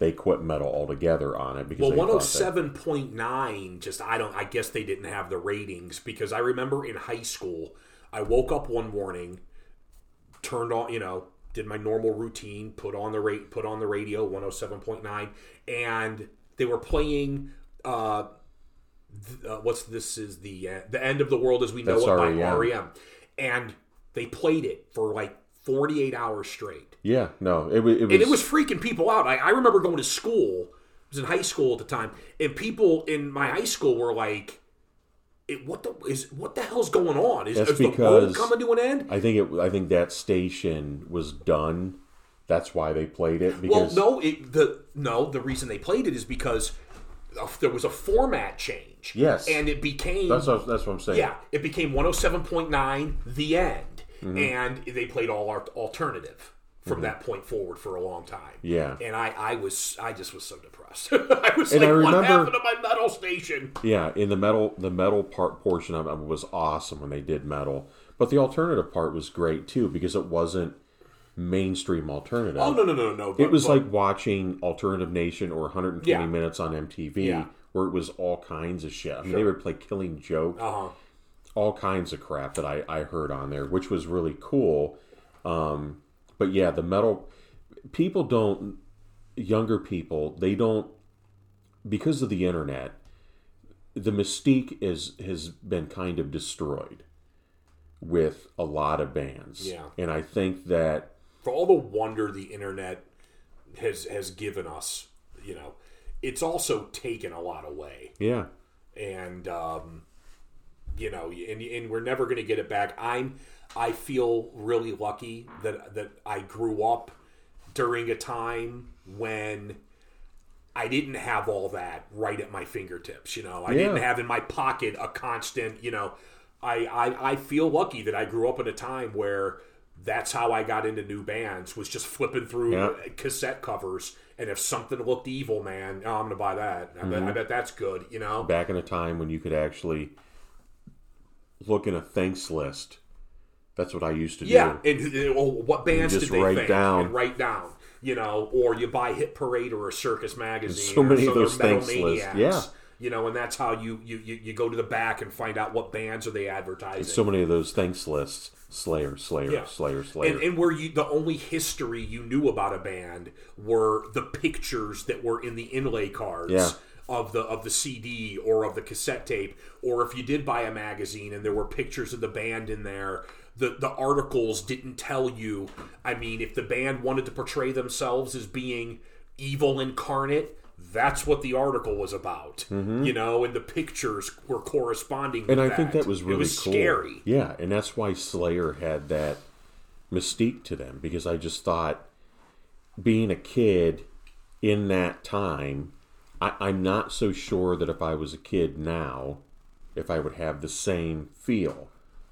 they quit metal altogether on it because Well, they one hundred thought that- seven point nine. Just I don't. I guess they didn't have the ratings because I remember in high school, I woke up one morning, turned on, you know, did my normal routine, put on the rate, put on the radio, one hundred seven point nine, and they were playing. Uh, uh, what's this? Is the uh, the end of the world as we know That's it by REM. REM, and they played it for like forty eight hours straight yeah no it, it was and it was freaking people out. I, I remember going to school. I was in high school at the time, and people in my high school were like, it, "What the is? What the hell's going on? Is, is the world coming to an end?" i think it i think that station was done that's why they played it Well, no, it, the no, the reason they played it is because there was a format change. Yes. and it became that's what, that's what i'm saying yeah, it became one hundred seven point nine, the end, Mm-hmm. and they played all art alternative from that point forward for a long time. Yeah. and I, I was, I just was so depressed. [laughs] I was And like, I what happened to my metal station? Yeah, in the metal, the metal part portion of it was awesome when they did metal, but the alternative part was great too because it wasn't mainstream alternative. Oh no, no, no, no! It was but- like watching Alternative Nation or 120 Yeah. Minutes on MTV, Yeah. where it was all kinds of shit. I mean, they would play Killing Joke, uh-huh. all kinds of crap that I, I heard on there, which was really cool. Um, but yeah, the metal people don't, younger people, they don't, because of the internet, the mystique is has been kind of destroyed with a lot of bands. Yeah. And I think that for all the wonder the internet has has given us, you know, it's also taken a lot away. yeah. and um, you know, and, and we're never going to get it back. I'm I feel really lucky that that I grew up during a time when I didn't have all that right at my fingertips. You know, I Yeah. didn't have in my pocket a constant. You know, I, I I feel lucky that I grew up in a time where that's how I got into new bands was just flipping through Yeah. cassette covers. And if something looked evil, man, oh, I'm gonna buy that. I, bet, I bet that's good. You know, Back in a time when you could actually look in a thanks list. That's what I used to Yeah, do. Yeah, and uh, well, what bands did they write down. and write down? You know, or you buy Hit Parade or a Circus magazine. so or many of those thanks lists, yeah. You know, and that's how you, you you go to the back and find out what bands are they advertising. So many of those thanks lists. Slayer, Slayer, Yeah. Slayer, Slayer. and, and where you the only history you knew about a band were the pictures that were in the inlay cards Yeah. of the of the CD or of the cassette tape, or if you did buy a magazine and there were pictures of the band in there. The, the articles didn't tell you. I mean, if the band wanted to portray themselves as being evil incarnate, that's what the article was about. You know, and the pictures were corresponding. Mm-hmm. and I think that was really it was cool. scary. Yeah, and that's why Slayer had that mystique to them because I just thought being a kid in that time, I, I'm not so sure that if I was a kid now, if I would have the same feel.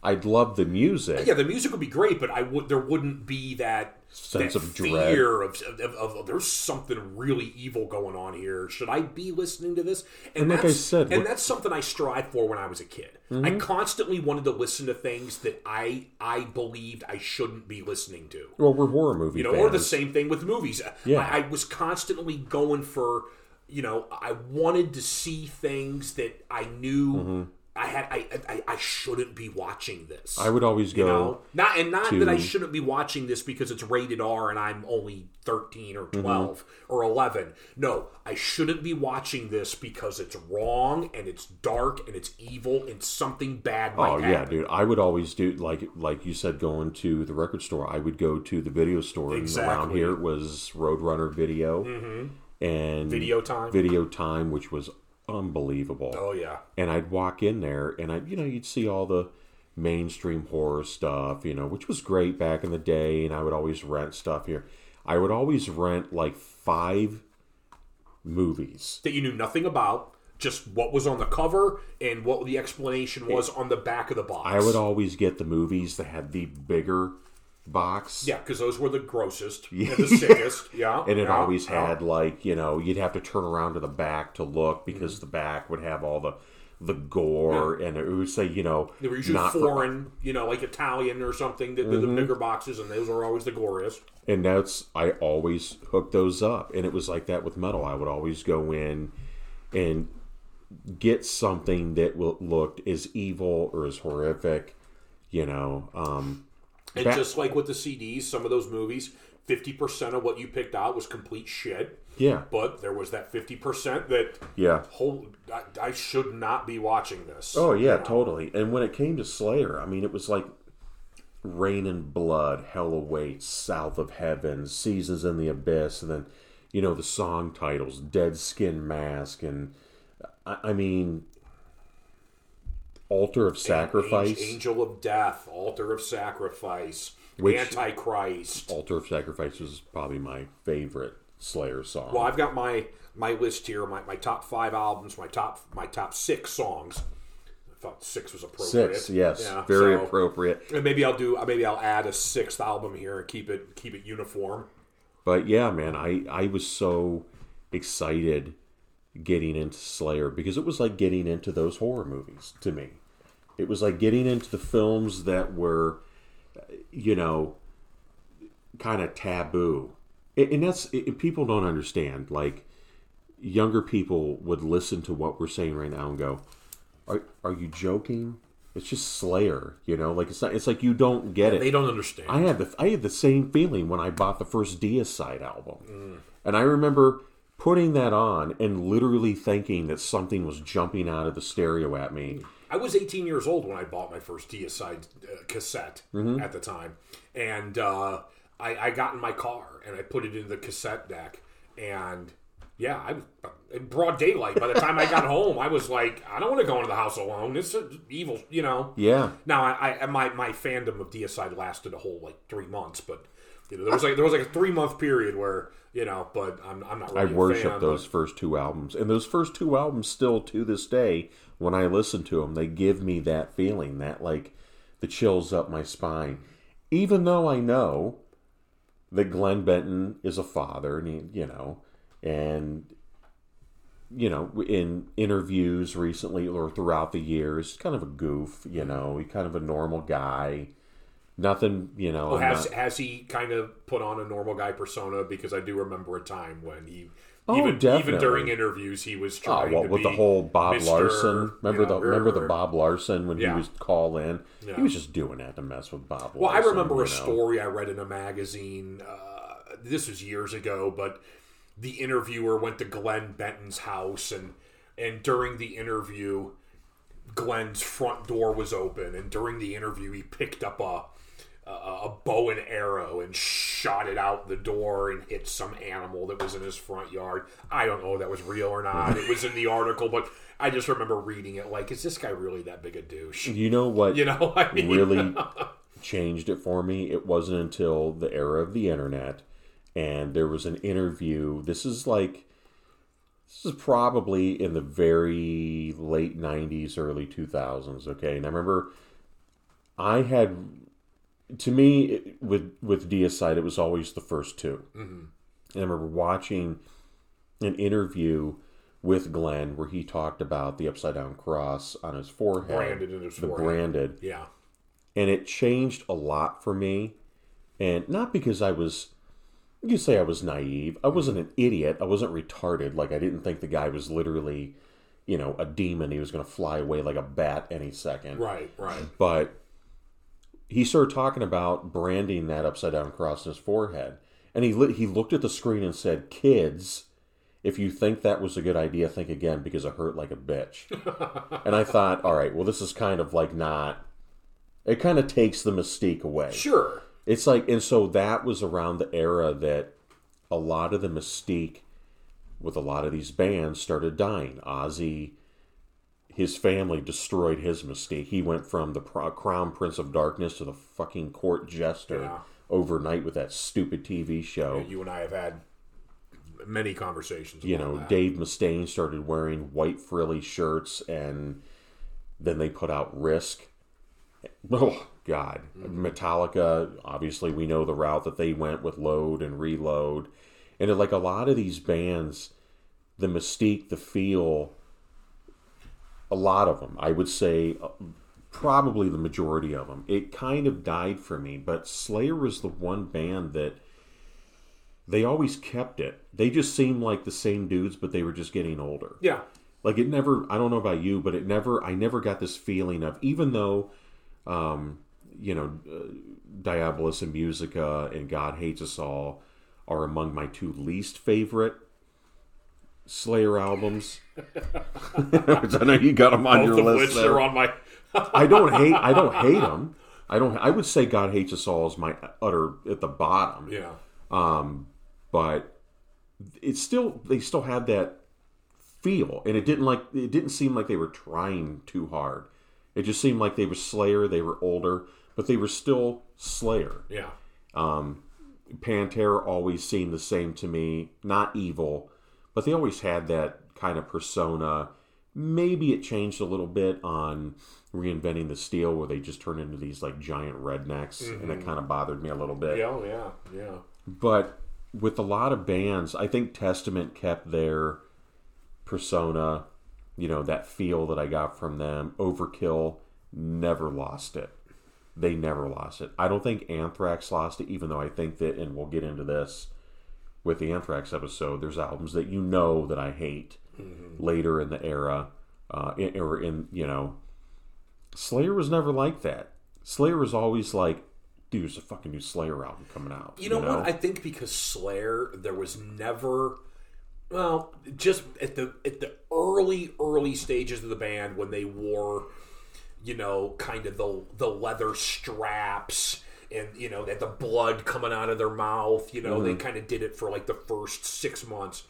I'd love the music. Yeah, the music would be great, but I would there wouldn't be that Sense that of dread. fear of, of, of, of there's something really evil going on here. Should I be listening to this? And like I said, and Mm-hmm. that's something I strive for when I was a kid. I constantly wanted to listen to things that I I believed I shouldn't be listening to. Well, we're horror movie You know, fans. or the same thing with movies. Yeah. I, I was constantly going for, you know, I wanted to see things that I knew I had. I, I I shouldn't be watching this. Mm-hmm. I would always go. You know, not and not that I shouldn't be watching this because it's rated R and I'm only thirteen or Mm-hmm. 12 or eleven. No, I shouldn't be watching this because it's wrong and it's dark and it's evil and something bad might Oh yeah, happen. dude! I would always do like like you said, going to the record store. I would go to the video store. And around here it was Roadrunner Video and Mm-hmm. Video Time. Video Time, which was unbelievable. Oh yeah, And I'd walk in there, and I, you know, you'd see all the mainstream horror stuff, you know, which was great back in the day. And I would always rent stuff here. I would always rent like five movies. that you knew nothing about. Just what was on the cover and what the explanation was on the back of the box. I would always get the movies that had the bigger box. yeah, because those were the grossest and the sickest. [laughs] Yeah, and it yeah, always yeah. had like you know you'd have to turn around to the back to look because Mm-hmm. the back would have all the the gore and it would say you know They were usually not for- foreign, you know, like Italian or something. The, the, Mm-hmm. the bigger boxes, and those are always the goriest. and that's I always hooked those up and it was like that with metal I would always go in and get something that looked as evil or as horrific you know um And just like with the CDs, some of those movies, fifty percent of what you picked out was complete shit. yeah But there was that fifty percent that, yeah hold, I, I should not be watching this. Oh yeah, totally. And when it came to Slayer, I mean, it was like Reign in Blood, Hell Awaits, South of Heaven, Seasons in the Abyss, and then you know the song titles, Dead Skin Mask, and I, I mean, Altar of Sacrifice. Angel of Death, Altar of Sacrifice, Which- Antichrist. Altar of Sacrifice was probably my favorite Slayer song. Well, I've got my my list here, my, my top five albums, my top my top six songs. I thought six was appropriate. Six, yes, Yeah, very so- appropriate. And maybe I'll do maybe I'll add a sixth album here and keep it keep it uniform. But yeah, man, I I was so excited getting into Slayer because it was like getting into those horror movies to me. It was like getting into the films that were, you know, kind of taboo, and that's and people don't understand. Like younger people would listen to what we're saying right now and go, "Are are you joking?" It's just Slayer, you know. Like it's not. It's like you don't get it. They don't understand. I had the I had the same feeling when I bought the first Deicide album, mm. and I remember putting that on and literally thinking that something was jumping out of the stereo at me. I was 18 years old when I bought my first Deicide uh, cassette Mm-hmm. at the time, and uh, I, I got in my car and I put it in the cassette deck, and yeah, I was in broad daylight. By the time I got [laughs] home, I was like, I don't want to go into the house alone. It's evil, you know. Yeah. Now, I, I my my fandom of Deicide lasted a whole like three months, but you know there was like there was like a three month period where you know, but I'm I'm not really. a worship fan, those first two albums. And those first two albums still to this day, when I listen to them, they give me that feeling, that like the chills up my spine. Even though I know that Glenn Benton is a father, and he, you know, and you know, in interviews recently or throughout the years, kind of a goof, you know, he kind of a normal guy. Nothing, you know. Well, has not- has he kind of put on a normal guy persona? Because I do remember a time when he, Oh, even even during interviews, he was Oh, trying well, to with the whole Bob Mr., Larson. Remember you know, the remember the er, Bob Larson when Yeah. he was call in. Yeah. He was just doing that to mess with Bob. Well, I remember a know. story I read in a magazine. Uh, this was years ago, but the interviewer went to Glenn Benton's house, and and during the interview, Glenn's front door was open, and during the interview, he picked up a a, a bow and arrow and shot it out the door and hit some animal that was in his front yard. I don't know if that was real or not. it was in the article, but I just remember reading it. Like, is this guy really that big a douche? You know what You know, I mean, really [laughs] changed it for me? It wasn't until the era of the internet, and there was an interview. This is like. This is probably in the very late '90s, early 2000s. Okay, and I remember I had to me it, with with Deicide, it was always the first 2 mm-hmm. And I remember watching an interview with Glenn where he talked about the upside down cross on his forehead, Branded in his the forehead. branded, yeah. and it changed a lot for me. And not because I was, you could say I was naive. I wasn't an idiot. I wasn't retarded. Like I didn't think the guy was literally, you know, a demon. He was going to fly away like a bat any second Right, right. but he started talking about branding that upside down cross in his forehead, and he li- he looked at the screen and said, "Kids, if you think that was a good idea, think again because it hurt like a bitch." and I thought, all right, well, this is kind of like not. It kind of takes the mystique away. Sure. It's like, and so that was around the era that a lot of the mystique with a lot of these bands started dying. Ozzy, his family destroyed his mystique. He went from the pro- crown prince of darkness to the fucking court jester Yeah. overnight with that stupid TV show. You and I have had many conversations. You know, that. Dave Mustaine started wearing white frilly shirts, and then they put out Risk. Oh God, mm-hmm. Metallica. Obviously, we know the route that they went with Load and Reload, and like a lot of these bands, the mystique, the feel. A lot of them, I would say, uh, probably the majority of them, it kind of died for me. But Slayer was the one band that they always kept it. They just seemed like the same dudes, but they were just getting older. Yeah. Like it never. I don't know about you, but it never. I never got this feeling of even though, um, you know, uh, Diabolus in Musica and God Hates Us All are among my two least favorite Slayer albums. [laughs] Which I know you got them on Both your of list. which there. are on my. I don't hate. I don't [laughs] hate them. I don't. I would say God Hates Us All is my utter at the bottom Yeah. Um, but it's still they still had that feel and it didn't like it didn't seem like they were trying too hard it just seemed like they were slayer they were older but they were still slayer Yeah. Um, Pantera always seemed the same to me not evil but they always had that kind of persona maybe it changed a little bit on reinventing the steel where they just turned into these like giant rednecks and it mm-hmm. kind of bothered me a little bit Yeah. oh, Yeah. Yeah. but with a lot of bands, I think Testament kept their persona, you know, that feel that I got from them. Overkill never lost it. They never lost it. I don't think Anthrax lost it, even though I think that, and we'll get into this with the Anthrax episode, there's albums that you know that I hate later in the era, uh, in, or in, you know, Slayer was never like that. Slayer was always like, dude, there's a fucking new Slayer album coming out. You know, what? I think because Slayer, there was never Well, just at the at the early early stages of the band when they wore, you know, kind of the the leather straps and you know they had the blood coming out of their mouth. You know, they mm-hmm. kind of did it for like the first six months,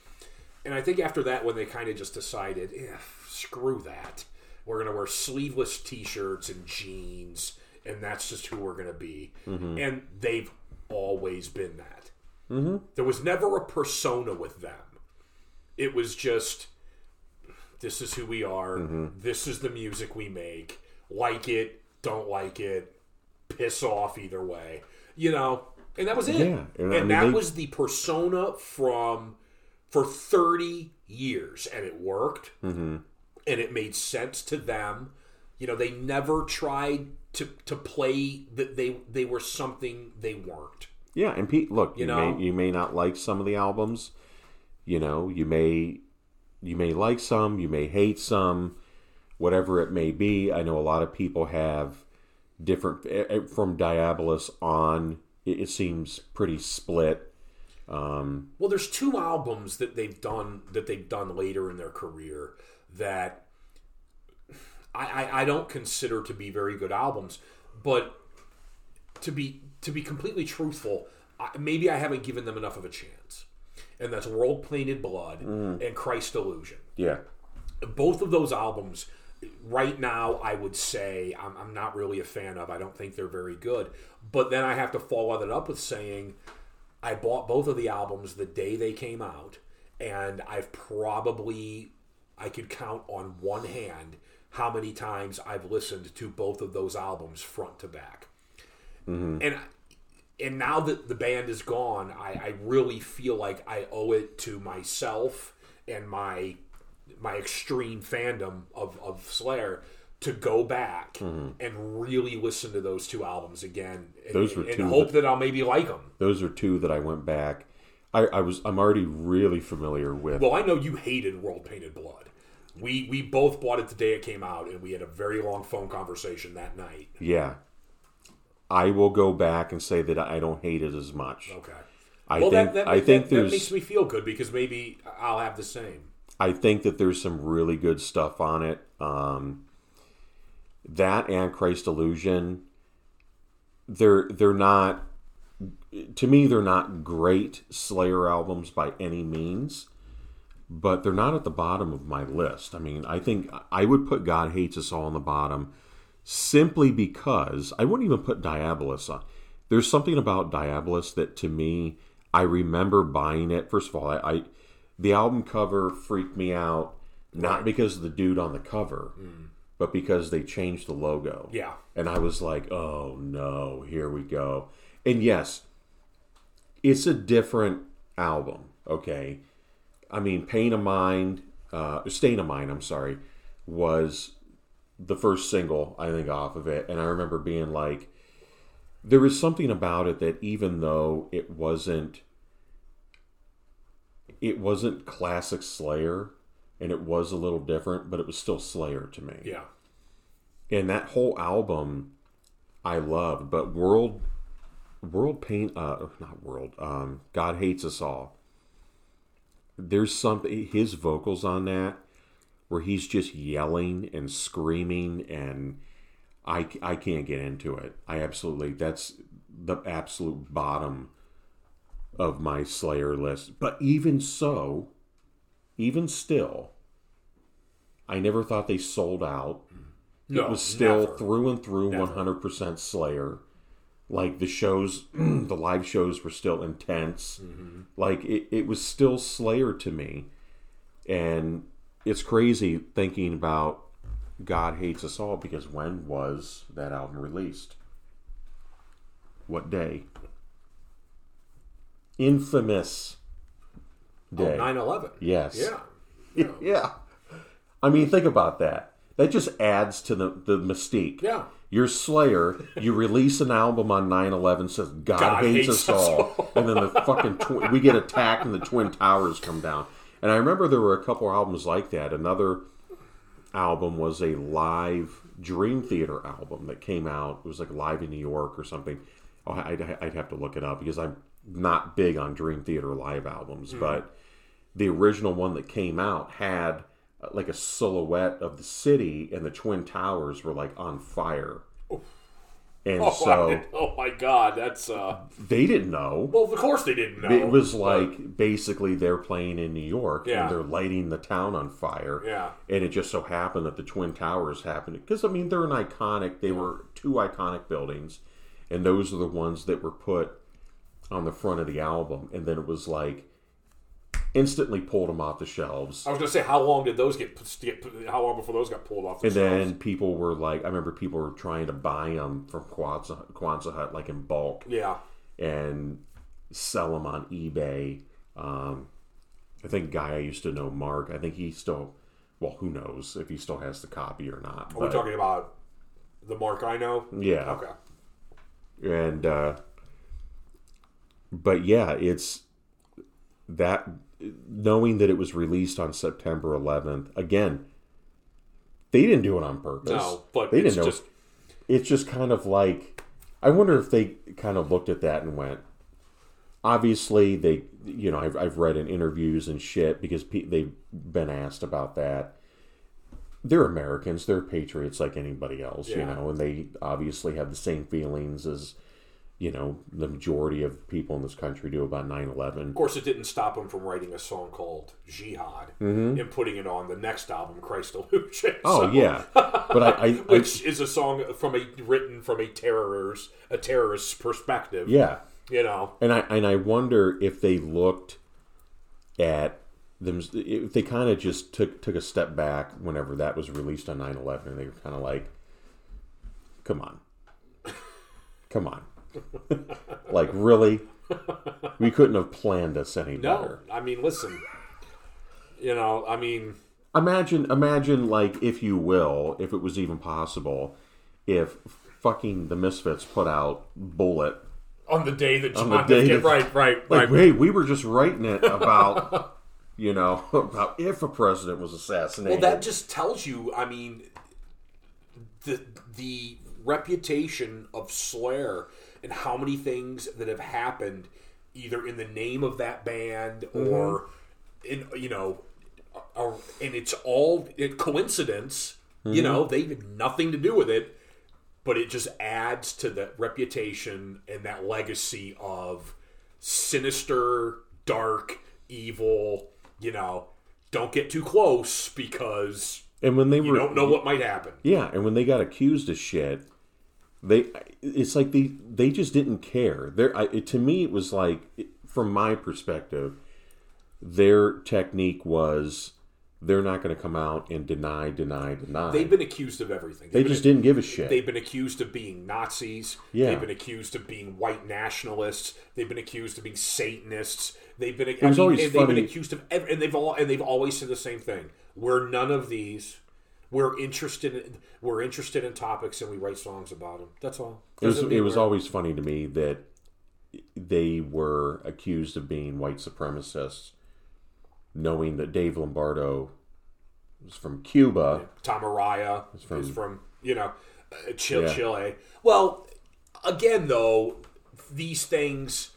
and I think after that, when they kind of just decided, yeah, screw that, we're gonna wear sleeveless t-shirts and jeans, and that's just who we're gonna be, mm-hmm. and they've always been that. Mm-hmm. There was never a persona with them. It was just this is who we are. This is the music we make. Like it don't like it piss off either way you know and that was it Yeah, and, and I mean, that they- was the persona from for 30 years and it worked Mm-hmm. and it made sense to them you know they never tried to to play that they they were something they weren't Yeah, and Pete, look, you, know? may you may not like some of the albums. You know, you may you may like some, you may hate some, whatever it may be. I know a lot of people have different eh, eh, from Diabolus on. It, seems pretty split. Well, there's two albums that they've done that they've done later in their career that I, I, I don't consider to be very good albums, but to be to be completely truthful, I, maybe I haven't given them enough of a chance, and that's World Painted Blood and Christ Illusion Yeah, both of those albums right now i would say I'm, I'm not really a fan of. I don't think they're very good. But then i have to follow that up with saying i bought both of the albums the day they came out and i've probably i could count on one hand how many times i've listened to both of those albums front to back. Mm-hmm. And and now that the band is gone, I, I really feel like I owe it to myself and my my extreme fandom of, of Slayer to go back mm-hmm. and really listen to those two albums again and, Those were and hope that I'll maybe like them. those are two that I went back. I, I was I'm already really familiar with. Well, I know you hated World Painted Blood. We we both bought it the day it came out, and we had a very long phone conversation that night. yeah, I will go back and say that I don't hate it as much. Okay. I well, think that, that, I think that, that makes me feel good because maybe I'll have the same. I think that there's some really good stuff on it. Um, that and Christ Illusion, they're they're not to me they're not great Slayer albums by any means, but they're not at the bottom of my list. I mean, I think I would put God Hates Us All on the bottom simply because I wouldn't even put Diabolus on. There's something about Diabolus that to me, I remember buying it. First of all, I, I the album cover freaked me out, not because of the dude on the cover, but because they changed the logo. Yeah. And I was like, oh no, here we go. And yes, it's a different album, okay? I mean, Pain of Mind, uh, Stain of Mind, I'm sorry, was the first single, I think, off of it. And I remember being like, there was something about it that even though it wasn't it wasn't classic Slayer and it was a little different, but it was still Slayer to me. Yeah. And that whole album I loved, but World World Pain uh not World, um God Hates Us All. There's something his vocals on that where he's just yelling and screaming and I, I can't get into it. I absolutely that's the absolute bottom of my Slayer list. But even so, even still, I never thought they sold out. No, it was still never. through and through Never. 100% Slayer. Like the shows, [clears throat] the live shows were still intense. Mm-hmm. Like it, it was still Slayer to me. And it's crazy thinking about God Hates Us All because when was that album released? What day? Infamous oh, day. 9 11. yes. Yeah. [laughs] Yeah. I mean, think about that. That just adds to the, the mystique. Yeah. You're Slayer, you release an album on 9 11, says God, God hates, hates us us all. and then the fucking, we get attacked and the Twin Towers come down. And I remember there were a couple albums like that. Another album was a live Dream Theater album that came out. It was like live in New York or something. Oh, I'd, I'd have to look it up because I'm not big on Dream Theater live albums. But the original one that came out had uh, like a silhouette of the city, and the twin towers were like on fire. And [laughs] Oh, so oh my god, that's uh. they didn't know. Well, of course they didn't know. It was like basically they're playing in New York Yeah. and they're lighting the town on fire. Yeah. And it just so happened that the Twin Towers happened because I mean they're an iconic. They were two iconic buildings, and those are the ones that were put on the front of the album. And then it was like instantly pulled them off the shelves. I was gonna say, how long did those get? get how long before those got pulled off? The And shelves? then people were like, I remember people were trying to buy them from Quonset, Quonset Hut, like in bulk. yeah, and sell them on eBay. Um, I think guy I used to know, Mark. I think he still, well, who knows if he still has the copy or not. are we But, talking about the Mark I know? yeah, Okay. and uh, but yeah, it's that knowing that it was released on September 11th. Again, they didn't do it on purpose. No, but they it's didn't know. just it's just kind of like I wonder if they kind of looked at that and went. Obviously, they you know I've, I've read in interviews and shit because pe- they've been asked about that. They're Americans. They're patriots like anybody else, you know, and they obviously have the same feelings as you know the majority of people in this country do about 9-11. Of course, it didn't stop him from writing a song called "Jihad" Mm-hmm. and putting it on the next album, "Christ Illusion." [laughs] Oh So- yeah, but I, I, [laughs] I which is a song from a written from a terrorist a terrorist's perspective. yeah, you know. and I and I wonder if they looked at them if they kind of just took took a step back whenever that was released on 9-11 and they were kind of like come on come on like really we couldn't have planned this any No, better I mean, listen. You know, I mean, imagine imagine like if you will if it was even possible if fucking the misfits put out bullet on the day that John the day that- right, right, Like, right. hey, we were just writing it about, [laughs] you know, [laughs] about if a president was assassinated. Well, that just tells you. I mean, the the reputation of Slayer and how many things that have happened, either in the name of that band mm-hmm. or in you know, are, and it's all it, coincidence. You know, mm-hmm. they had nothing to do with it, but it just adds to the reputation and that legacy of sinister, dark, evil. You know, don't get too close because and when they you were, don't know what might happen. yeah, and when they got accused of shit, they, it's like they, they just didn't care. There, to me, it was like, from my perspective, their technique was they're not going to come out and deny, deny, deny. They've been accused of everything. they They've just been, didn't give a shit. They've been accused of being Nazis. Yeah. They've been accused of being white nationalists. They've been accused of being Satanists. They've been. It was always and they've been accused of, ev- and they've all, and they've always said the same thing. We're none of these. We're interested. In, we're interested in topics, and we write songs about them. That's all. It was, it was always funny to me that they were accused of being white supremacists, knowing that Dave Lombardo was from Cuba. Tom Araya from- is from you know uh, Chile, Yeah. Chile. Well, again though, these things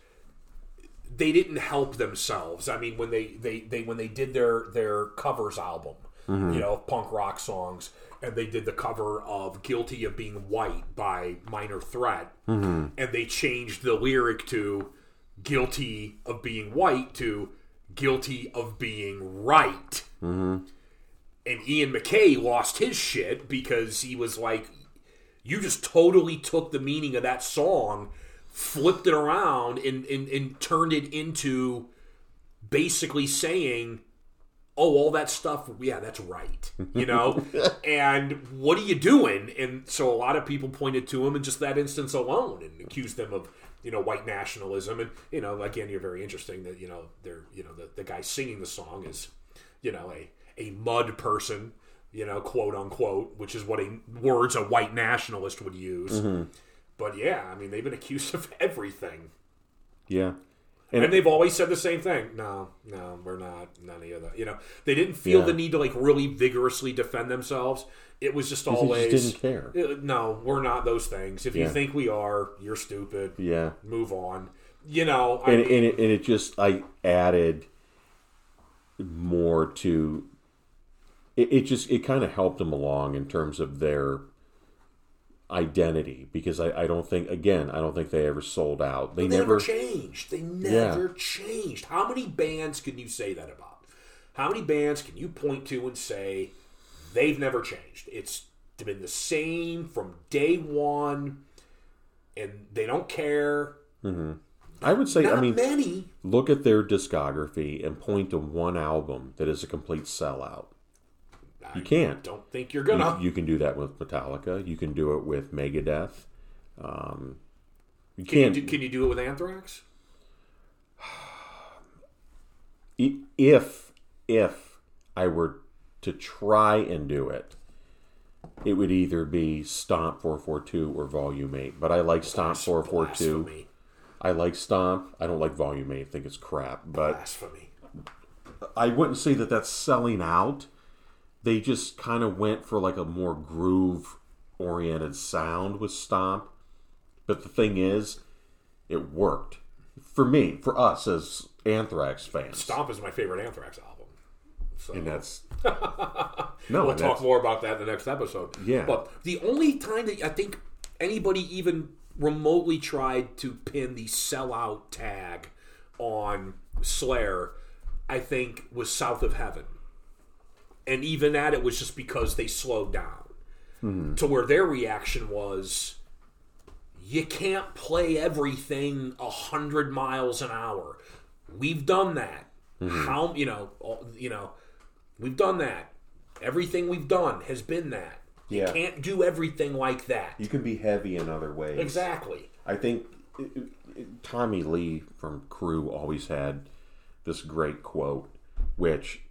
they didn't help themselves. I mean, when they they, they when they did their their covers album, Mm-hmm. you know, punk rock songs, and they did the cover of "Guilty of Being White" by Minor Threat, mm-hmm. and they changed the lyric to "Guilty of Being White" to "Guilty of Being Right." Mm-hmm. and Ian MacKaye lost his shit because he was like, "You just totally took the meaning of that song, flipped it around, and and, and turned it into basically saying." Oh, all that stuff. Yeah, that's right. You know, [laughs] and what are you doing? And so a lot of people pointed to him in just that instance alone and accused them of, you know, white nationalism. And you know, again, you're very interesting that you know they're you know the, the guy singing the song is, you know, a a mud person, you know, quote unquote, which is what a words a white nationalist would use. Mm-hmm. But yeah, I mean, they've been accused of [laughs] everything, Yeah. And, they've always said the same thing. No, no, we're not none of that. You know, they didn't feel Yeah. the need to like really vigorously defend themselves. It was just always just didn't care. "Uh, No, we're not those things. If you think we are, you're stupid. Yeah. Move on. You know, I And, and, it, and it just, I added, more to it, it just it kind of helped them along in terms of their identity because I, I don't think again I don't think they ever sold out. They, They never, never changed. They never changed. How many bands can you say that about? How many bands can you point to and say they've never changed? It's been the same from day one, and they don't care. Mm-hmm. I would say Not I mean many. look at their discography and point to one album that is a complete sellout. You can't. Don't think you're gonna. you can do that with Metallica. You can do it with Megadeth. Um, you can, you can't do, can you do it with Anthrax? [sighs] If if I were to try and do it, it would either be Stomp four four two or Volume eight. But I like Stomp four four two. I like Stomp. I don't like Volume eight. I think it's crap. But Blasphemy. I wouldn't say that that's selling out. They just kind of went for like a more groove oriented sound with Stomp. But the thing is, it worked for me, for us as Anthrax fans. Stomp is my favorite Anthrax album. So. And that's [laughs] no. we'll talk more about that in the next episode. Yeah. But the only time that I think anybody even remotely tried to pin the sellout tag on Slayer, I think, was South of Heaven. And even that, it was just because they slowed down. Hmm. To where their reaction was, you can't play everything a hundred miles an hour. We've done that. Hmm. How you know? all- You know, we've done that. Everything we've done has been that. You Yeah. can't do everything like that. You can be heavy in other ways. Exactly. I think it- it- Tommy Lee from Crüe always had this great quote, which,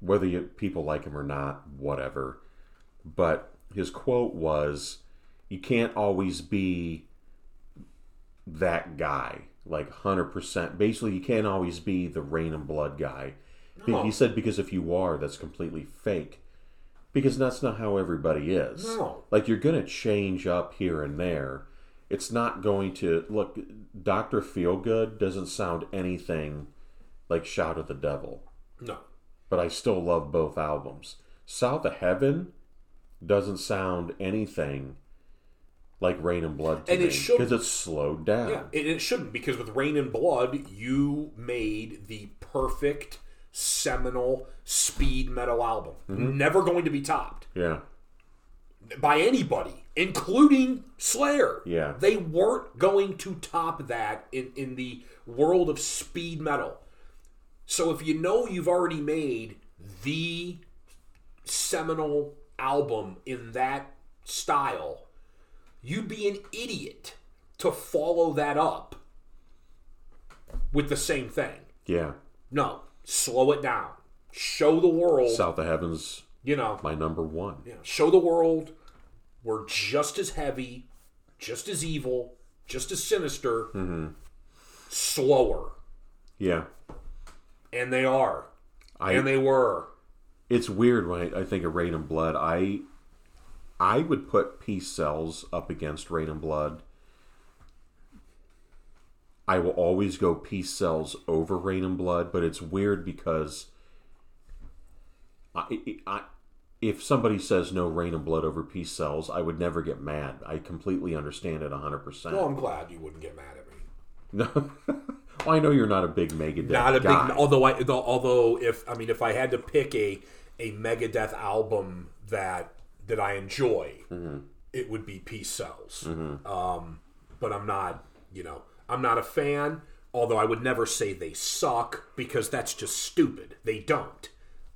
whether you, people like him or not, whatever, but his quote was, "You can't always be that guy, like hundred percent. Basically, you can't always be the Reign in Blood guy." He- No. He said, "Because if you are, that's completely fake." Because that's not how everybody is. No. Like you're going to change up here and there. It's not going to look. Doctor Feelgood doesn't sound anything like Shout at the Devil, No. But I still love both albums. South of Heaven doesn't sound anything like Reign in Blood to And it me because it's slowed down. Yeah, it, it shouldn't because with Reign in Blood, you made the perfect seminal speed metal album. Mm-hmm. Never going to be topped yeah. by anybody, including Slayer. Yeah. They weren't going to top that in, in the world of speed metal. So if you know you've already made the seminal album in that style, you'd be an idiot to follow that up with the same thing. Yeah. No, slow it down. Show the world, South of Heaven's you know, my number one. yeah, show the world we're just as heavy, just as evil, just as sinister, mm-hmm. slower. Yeah. And they are. I, and they were. it's weird when I, I think of Reign in Blood. I I would put Peace Sells up against Reign in Blood. I will always go Peace Sells over Reign in Blood, but it's weird because I, I if somebody says no Reign in Blood over Peace Sells, I would never get mad. I completely understand it 100%. Well, I'm glad you wouldn't get mad at me. No. [laughs] well, I know you're not a big Megadeth Not a guy. big. Although I, although if I mean, if I had to pick a a Megadeth album that that I enjoy, Mm-hmm. it would be Peace Sells. Um, but I'm not. You know, I'm not a fan. Although I would never say they suck because that's just stupid. They don't.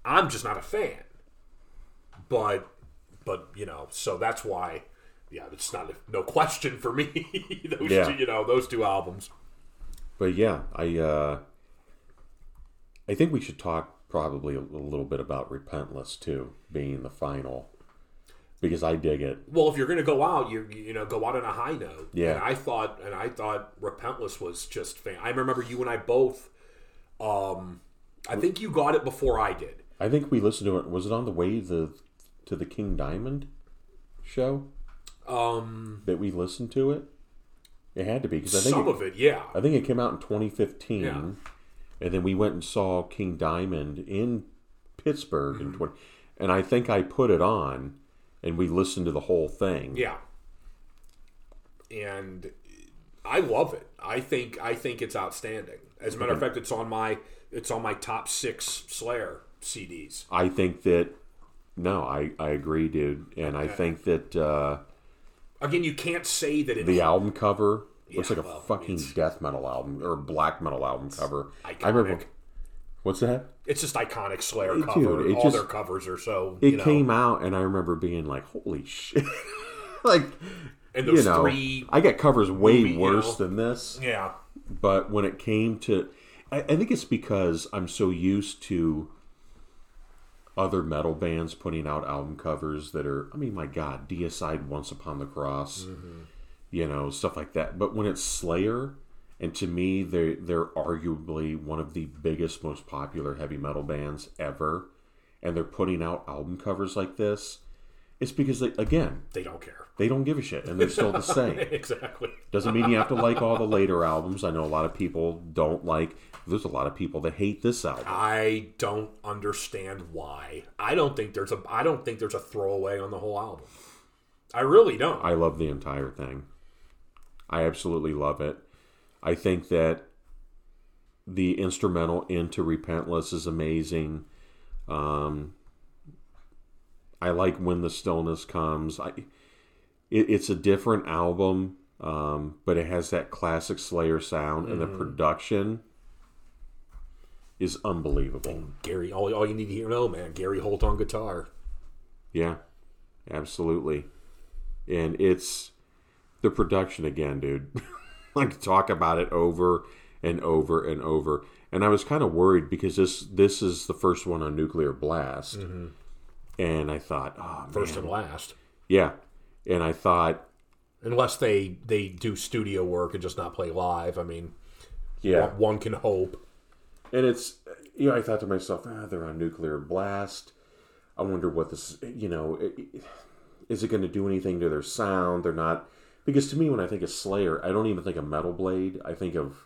I'm just not a fan. But but you know, so that's why. Yeah, it's not a, no question for me. [laughs] those Yeah. two, you know, those two albums. But yeah, I uh, I think we should talk probably a, little bit about Repentless too, being the final, because I dig it. Well, if you're going to go out, you you know go out on a high note. Yeah. And I thought, and I thought Repentless was just fan. I remember you and I both. Um, I think you got it before I did. I think we listened to it. Was it on the way the to the King Diamond show Um, that we listened to it? It had to be because I think some it, of it, yeah. I think it came out in 2015. Yeah. and then we went and saw King Diamond in Pittsburgh in 20 and I think I put it on and we listened to the whole thing. Yeah. And I love it. I think I think it's outstanding. As a matter of fact, it's on my it's on my top six Slayer CDs. I think that no, I I agree, dude, and I think that uh, Again, you can't say that it the album cover looks Yeah, like a well, fucking death metal album or black metal album cover. I remember. iconic. What's that? It's just iconic Slayer Dude, cover. it All just- their covers are so It know, came out, and I remember being like, "Holy shit!" [laughs] like, and you know, three I got covers way movie, you worse know. than this. Yeah. But when it came to, I, I think it's because I'm so used to other metal bands putting out album covers that are, I mean, my God, Deicide, Once Upon the Cross, mm-hmm. you know, stuff like that. But when it's Slayer, and to me, they they're arguably one of the biggest, most popular heavy metal bands ever, and they're putting out album covers like this. It's because they, again, They don't care. they don't give a shit, and they're still the [laughs] same. exactly. Doesn't mean you have to like all the later albums. I know a lot of people don't like. There's a lot of people that hate this album. I don't understand why. I don't think there's a I don't think there's a throwaway on the whole album. I really don't. I love the entire thing. I absolutely love it. I think that the instrumental into Repentless is amazing. Um, I like when the stillness comes. I, it, it's a different album, um, but it has that classic Slayer sound, and the production is unbelievable. Gary, all, all you need to hear, know, man, Gary Holt on guitar. Yeah, absolutely. And it's the production again, dude. [laughs] like talk about it over and over and over. And I was kind of worried because this this is the first one on Nuclear Blast, and I thought, oh First man. and last. yeah. And I thought, Unless they they do studio work and just not play live. I mean, yeah. one, one can hope. And it's, you know, I thought to myself, ah, they're on nuclear blast. I wonder what this, you know, is it going to do anything to their sound? They're not, because to me, when I think of Slayer, I don't even think of Metal Blade. I think of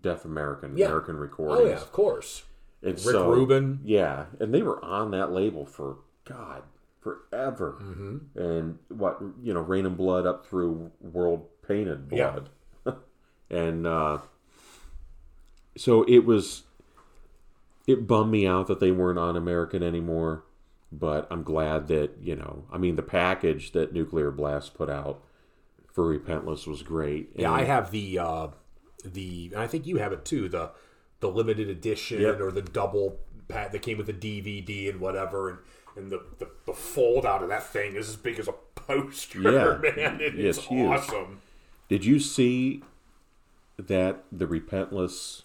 Def American, Yeah. American Oh yeah, of course. And Rick so- Rubin. Yeah, and they were on that label for God forever. Mm-hmm. And what you know, Reign in Blood up through World Painted Yeah. Blood, [laughs] and uh, so it was. It bummed me out that they weren't on American anymore, but I'm glad that you know. I mean, the package that Nuclear Blast put out for Repentless was great. Yeah, I have the uh, the and I think you have it too. The the limited edition Yep. or the double pat that came with the DVD and whatever, and and the, the, the fold out of that thing is as big as a poster. Yeah. [laughs] man, it- It's it's huge. awesome. Did you see that the Repentless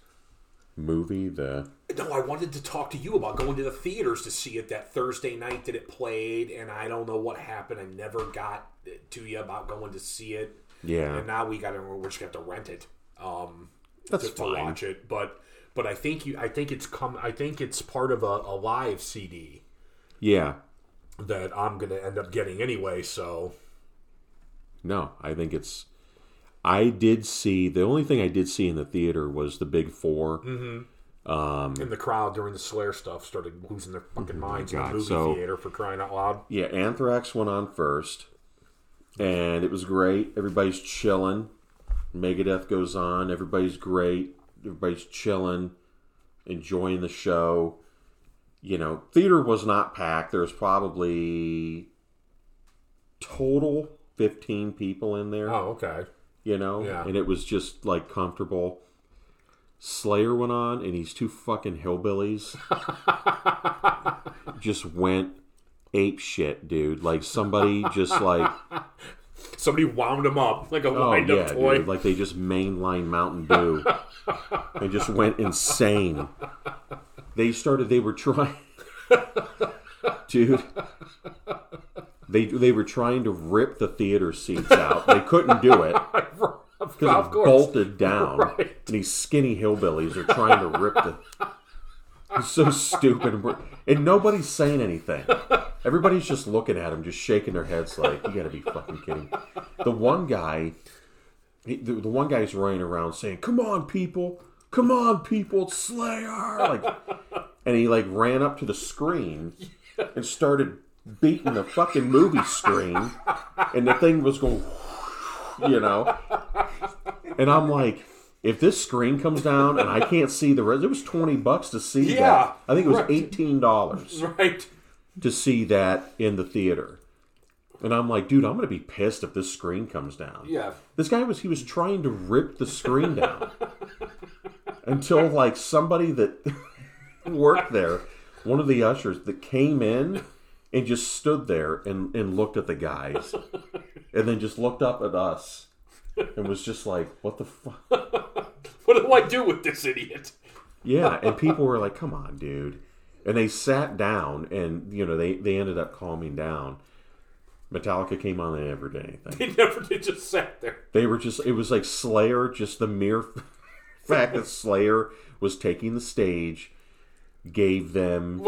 movie? The No, I wanted to talk to you about going to the theaters to see it that Thursday night that it played, and I don't know what happened. I never got to you about going to see it. yeah, and now we got to we're just gonna have to rent it um That's to, to watch it but but i think you i think it's come i think it's part of a, a live cd yeah. that i'm gonna end up getting anyway so No, I think it's. I did see the only thing I did see in the theater was the Big 4 um and the crowd during the slayer stuff started losing their fucking minds in Oh the movie so- theater for crying out loud Yeah, Anthrax went on first, and it was great. Everybody's chilling. Megadeth goes on. Everybody's great. Everybody's chilling, enjoying the show. You know, theater was not packed. There was probably total fifteen people in there. oh okay you know, Yeah. and it was just like comfortable. Slayer went on, and these two fucking hillbillies [laughs] just went ape shit, dude. Like somebody just like, [laughs] somebody wound them up like a oh wind yeah, up toy dude. Like they just mainline Mountain Dew and just went [laughs] insane. They started. They were trying, [laughs] dude. They they were trying to rip the theater seats out. They couldn't do it. [laughs] because it course bolted down, [laughs] Right. and these skinny hillbillies are trying to rip the. It's so stupid, and nobody's saying anything. Everybody's just looking at him, just shaking their heads like, "You got to be fucking kidding!" The one guy, the, the one guy's running around saying, "Come on, people, come on, people, it's Slayer! Like, [laughs] and he like ran up to the screen and started beating the fucking movie screen, and the thing was going, you know. And I'm like, if this screen comes down and I can't see the rest, it was twenty bucks to see Yeah, that. I think it was right. eighteen dollars [laughs] Right. to see that in the theater. And I'm like, dude, I'm gonna be pissed if this screen comes down. Yeah. This guy was he was trying to rip the screen down [laughs] until like somebody that [laughs] worked there, one of the ushers that came in and just stood there and, and looked at the guys and then just looked up at us and was just like, What the fuck? [laughs] What do I do with this idiot? Yeah, and people were like, "Come on, dude," and they sat down, and you know they they ended up calming down. Metallica came on, they never did anything. He never did just sat there. They were just it was like Slayer, just the mere fact that Slayer was taking the stage gave them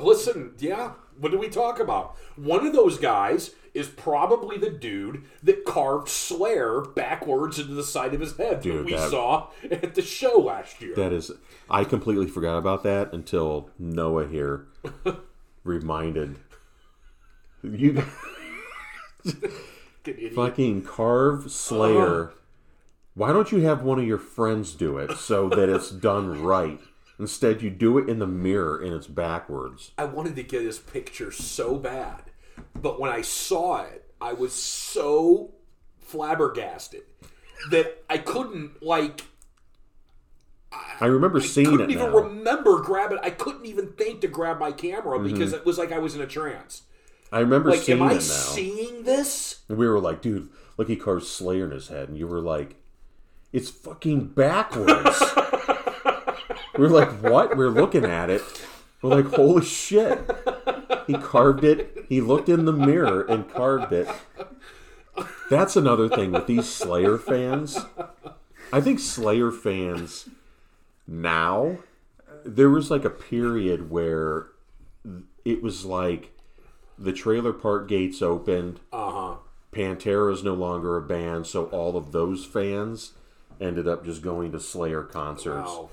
Listen, yeah. What do we talk about? One of those guys is probably the dude that carved Slayer backwards into the side of his head that we that- saw at the show last year. that is I completely forgot about that until Noah here [laughs] reminded you [laughs] Fucking carve Slayer. Uh-huh. Why don't you have one of your friends do it so that it's [laughs] done right? Instead, you do it in the mirror and it's backwards. I wanted to get his picture so bad, but when I saw it, I was so flabbergasted that I couldn't like I remember seeing couldn't it even now. remember grabbing. I couldn't even think to grab my camera mm-hmm. because it was like I was in a trance. I remember Like, seeing am I it now. seeing this? and we were like, dude, look, he carved Slayer in his head. And you were like, it's fucking backwards. [laughs] we're like, what? We are looking at it. We're like, holy shit. He carved it. He looked in the mirror and carved it. That's another thing with these Slayer fans. I think Slayer fans now, there was like a period where it was like the trailer park gates opened. Uh huh. Pantera is no longer a band, so all of those fans ended up just going to Slayer concerts. Wow.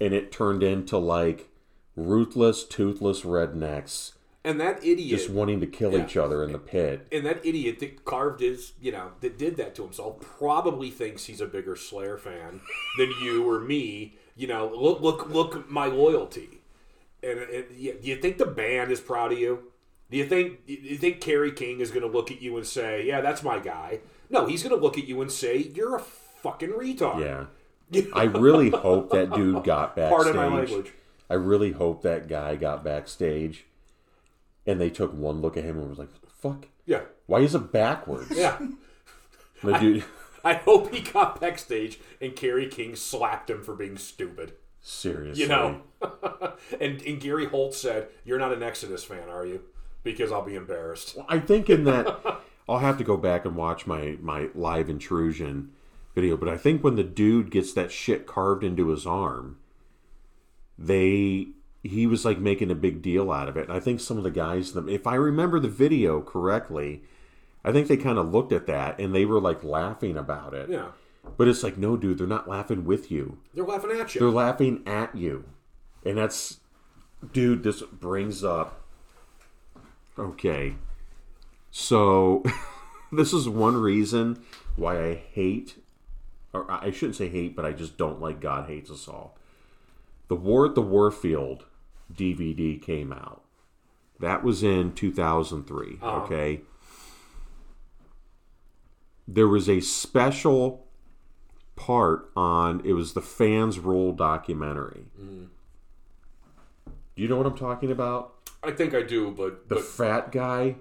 And it turned into like ruthless, toothless rednecks And that idiot, just wanting to kill each other in the pit. and that idiot that carved his, you know, that did that to himself, probably thinks he's a bigger Slayer fan than you or me. You know, look, look, look, my loyalty. And, and you- do you think the band is proud of you? Do you think do you think Kerry King is going to look at you and say, "Yeah, that's my guy"? No, he's going to look at you and say, "You're a fucking retard." Yeah. [laughs] I really hope that dude got backstage. [laughs] Pardon my language. I really hope that guy got backstage and they took one look at him and was like, fuck? Yeah, Why is it backwards? yeah. The dude, [laughs] I hope he got backstage and Kerry King slapped him for being stupid. seriously. You know, and and Gary Holt said, "You're not an Exodus fan, are you?" Because I'll be embarrassed. I think in that I'll have to go back and watch my my live intrusion video, but I think when the dude gets that shit carved into his arm, they he was like making a big deal out of it. And I think some of the guys, them if I remember the video correctly, I think they kind of looked at that and they were like laughing about it. Yeah, But it's like, no, dude, they're not laughing with you. they're laughing at you. They're laughing at you. And that's, dude, this brings up. Okay. So, [laughs] this is one reason why I hate, or I shouldn't say hate, but I just don't like God Hates Us All. The War at the Warfield DVD came out. That was in 2003. Uh-huh. Okay. There was a special part on it was the fans role documentary. Mm-hmm. Do you know what I'm talking about? I think I do, but The but fat guy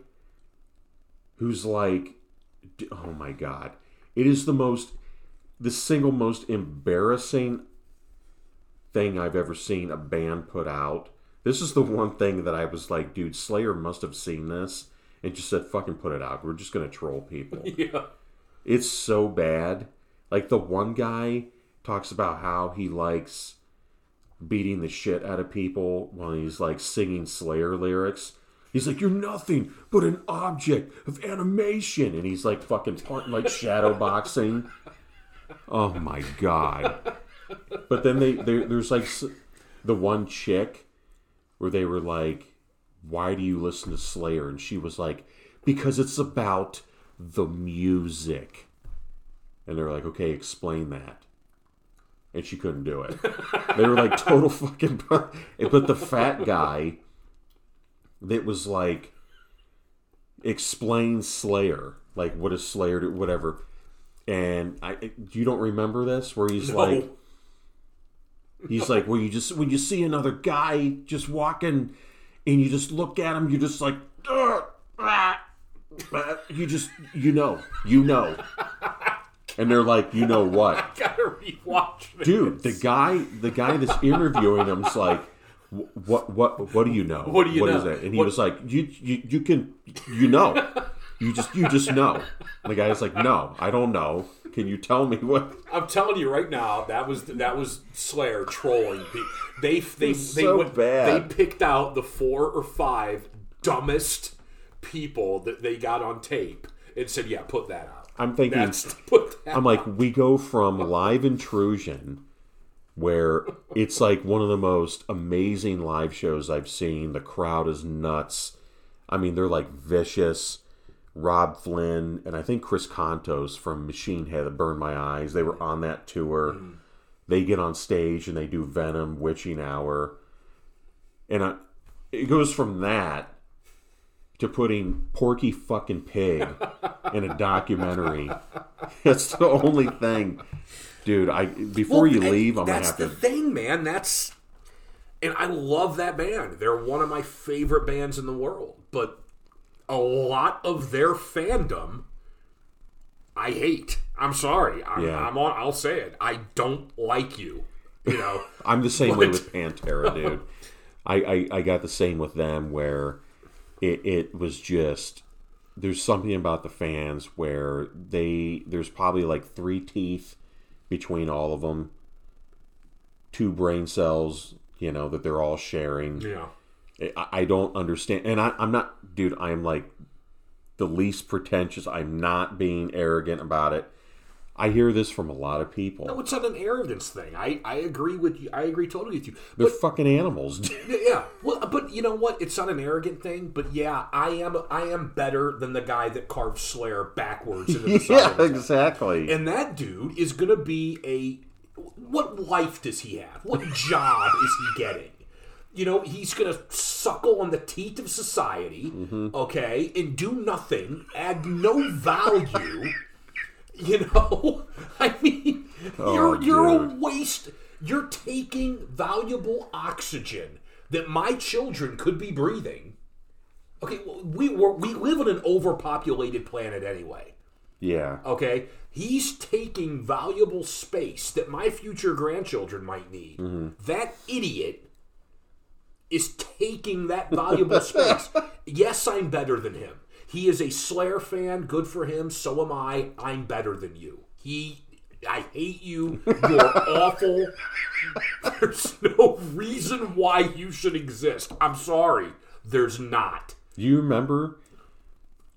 who's like oh my god. It is the most the single most embarrassing thing I've ever seen a band put out. This is the one thing that I was like, dude, Slayer must have seen this and just said, fucking put it out. We're just gonna troll people. [laughs] yeah, It's so bad. Like the one guy talks about how he likes beating the shit out of people when he's like singing Slayer lyrics. He's like, "You're nothing but an object of animation," and he's like fucking part- like shadow boxing. [laughs] Oh my god! but then they there's like the one chick where they were like, "Why do you listen to Slayer?" And she was like, "Because it's about the music." And they're like, "Okay, explain that." And she couldn't do it. they were like total [laughs] fucking. But the fat guy, that was like, explain Slayer, like what is Slayer, do, whatever. And I, you don't remember this, where he's No. like, He's like, well, you just when you see another guy just walking, and you just look at him, you're just like, ah, ah," you just you know, you know, and they're like, you know what, [laughs] Gotta rewatch this. dude? The guy, the guy that's interviewing him's like, what, what, what do you know? What do you What is know? it? And he What- was like, you, you, you can, you know, you just, you just know. And the guy's like, no, I don't know. Can you tell me what? I'm telling you right now, that was that was Slayer trolling. people. They they they so went- bad. they picked out the four or five dumbest people that they got on tape and said, "Yeah, put that out." I'm thinking, That's put that. I'm like, we go from live intrusion, where it's like one of the most amazing live shows I've seen. The crowd is nuts. I mean, they're like vicious. Robb Flynn and I think Chris Kontos from Machine Head that burned my eyes. They were on that tour. Hmm. They get on stage and they do Venom, Witching Hour, and I, it goes from that to putting Porky fucking Pig [laughs] in a documentary. [laughs] That's the only thing, dude. I before you leave, I'm gonna have to. that's the to. thing, man. That's and I love that band. They're one of my favorite bands in the world. But a lot of their fandom, I hate. I'm sorry. I'm, Yeah. I'm on. I'll say it. I don't like you. You know. [laughs] I'm the same way with Pantera, dude. I, I I got the same with them where it it was just there's something about the fans where they there's probably like three teeth between all of them, two brain cells, you know, that they're all sharing. yeah. I, I don't understand, and I, I'm not, dude. I'm like the least pretentious. I'm not being arrogant about it. I hear this from a lot of people. No, it's not an arrogance thing. I, I agree with you. I agree totally with you. They're But fucking animals. [laughs] yeah, well, but you know what? It's not an arrogant thing. But yeah, I am. I am better than the guy that carved Slayer backwards into the [laughs] yeah, of his head. exactly. And that dude is going to be a. What life does he have? What [laughs] job is he getting? You know, he's going to suckle on the teeth of society, Mm-hmm. okay, and do nothing, add no value. [laughs] You know, [laughs] I mean, you're you're a Oh, waste. You're taking valuable oxygen that my children could be breathing. Okay, we we're, we live on an overpopulated planet anyway. yeah. Okay, he's taking valuable space that my future grandchildren might need. That idiot is taking that valuable space. [laughs] Yes, I'm better than him. He is a Slayer fan. Good for him. So am I. I'm better than you. He. I hate you. You're [laughs] awful. There's no reason why you should exist. I'm sorry. There's not. You remember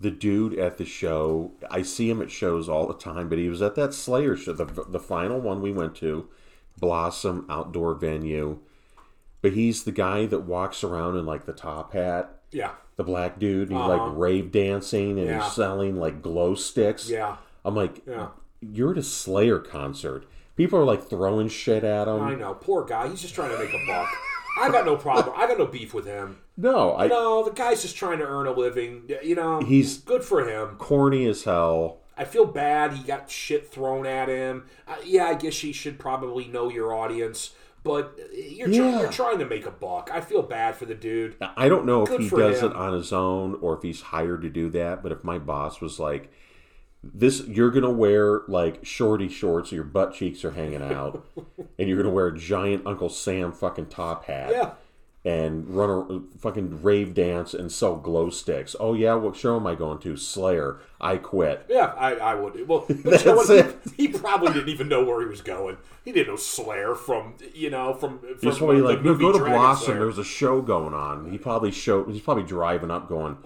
the dude at the show? I see him at shows all the time, but he was at that Slayer show, the, the final one we went to, Blossom outdoor venue. But he's the guy that walks around in like the top hat, Yeah. the black dude, he's Uh-huh. like rave dancing and Yeah. he's selling like glow sticks. Yeah. I'm like, Yeah. you're at a Slayer concert. People are like throwing shit at him. I know. Poor guy. He's just trying to make a buck. I got no problem. I got no beef with him. no, I No, the guy's just trying to earn a living. You know, He's- good for him. corny as hell. I feel bad. He got shit thrown at him. Uh, yeah, I guess he should probably know your audience, but you're try- you're trying to make a buck. I feel bad for the dude. I don't know if he does him. it on his own or if he's hired to do that. But if my boss was like, "This, you're gonna wear like shorty shorts, so your butt cheeks are hanging out, [laughs] and you're gonna wear a giant Uncle Sam fucking top hat, Yeah. And run a fucking rave dance and sell glow sticks." Oh yeah, what show am I going to? Slayer. I quit. Yeah, I, I would. Well, [laughs] That's you know what? it. He, he probably didn't even know where he was going. He didn't know Slayer from you know from. from the like, "No, go to Dragon Blossom. Slayer." There's a show going on." He probably show. He's probably driving up, going,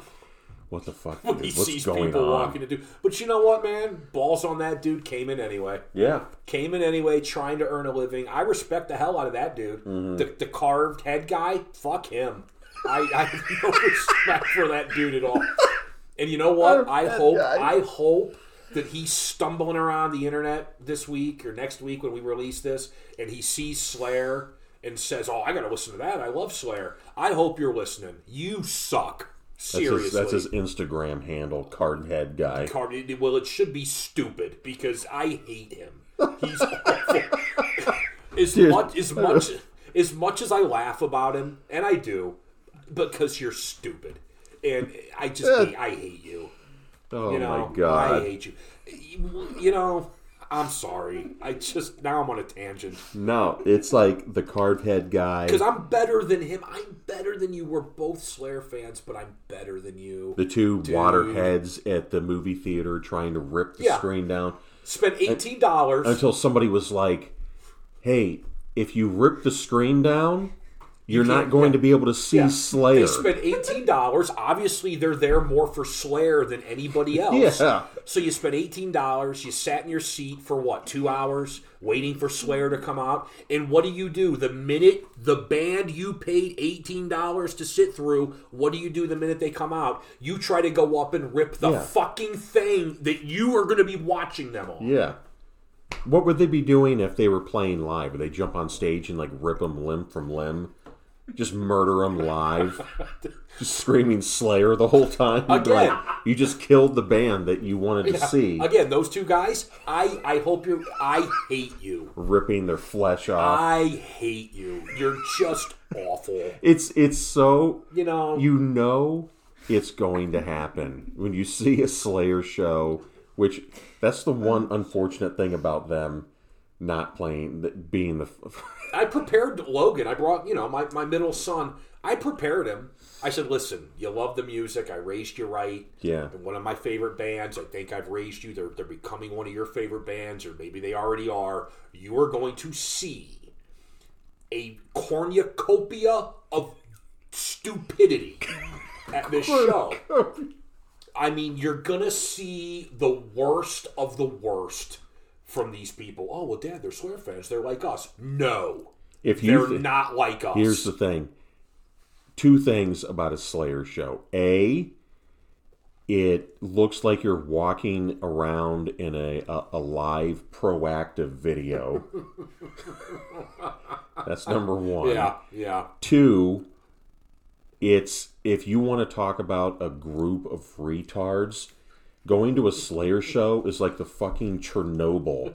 what the fuck? [laughs] when he What's sees going people on? walking into. But you know what, man? Balls on that dude came in anyway. Yeah, Came in anyway, trying to earn a living. I respect the hell out of that dude. Mm-hmm. The, the carved head guy, fuck him. I, I have no [laughs] respect for that dude at all. And you know what? I hope I hope that he's stumbling around the internet this week or next week when we release this, and he sees Slayer and says, "Oh, I got to listen to that. I love Slayer." I hope you're listening. You suck. That's Seriously. his, that's his Instagram handle, Cardhead guy. Card- well, it should be stupid because I hate him. He's awful. as much as much as much as I laugh about him, and I do, because you're stupid, and I just hate, I hate you. Oh You know, my god! I hate you. You know, I'm sorry. I just now I'm on a tangent No, it's like the card head guy, because I'm better than him. I'm better than you. We're both Slayer fans, but I'm better than you. the two waterheads at the movie theater trying to rip the Yeah. screen down. Spent eighteen dollars. until somebody was like, "Hey, if you rip the screen down, you're not can't- going yeah. to be able to see Yeah. Slayer." They spent eighteen dollars. Obviously, they're there more for Slayer than anybody [laughs] else. Yeah. So you spent eighteen dollars. You sat in your seat for what? Two hours waiting for Slayer to come out. And what do you do the minute the band you paid eighteen dollars to sit through? What do you do the minute they come out? You try to go up and rip the Yeah. fucking thing that you are going to be watching them on. yeah. What would they be doing if they were playing live? Would they jump on stage and like rip them limb from limb? Just murder them live? just screaming Slayer the whole time? You'd Again. like, you just killed the band that you wanted to see, Again, those two guys. I I hope you. I hate you. ripping their flesh off. I hate you. You're just awful. It's it's so You know. you know it's going to happen when you see a Slayer show. Which that's the one unfortunate thing about them not playing, being the. [laughs] I prepared Logan. I brought, you know, my, my middle son. I prepared him. I said, listen, you love the music. I raised you right. Yeah. And one of my favorite bands. I think I've raised you. They're, they're becoming one of your favorite bands, or maybe they already are. You are going to see a cornucopia of stupidity [laughs] at this show. I mean, you're gonna see the worst of the worst from these people. Oh well, Dad, they're Slayer fans. They're like us. No, If you they're th- not like us. here's the thing, two things about a Slayer show. A, it looks like you're walking around in a a, a live proactive video. [laughs] That's number one. yeah, yeah. Two, it's if you want to talk about a group of retards, going to a Slayer show is like the fucking Chernobyl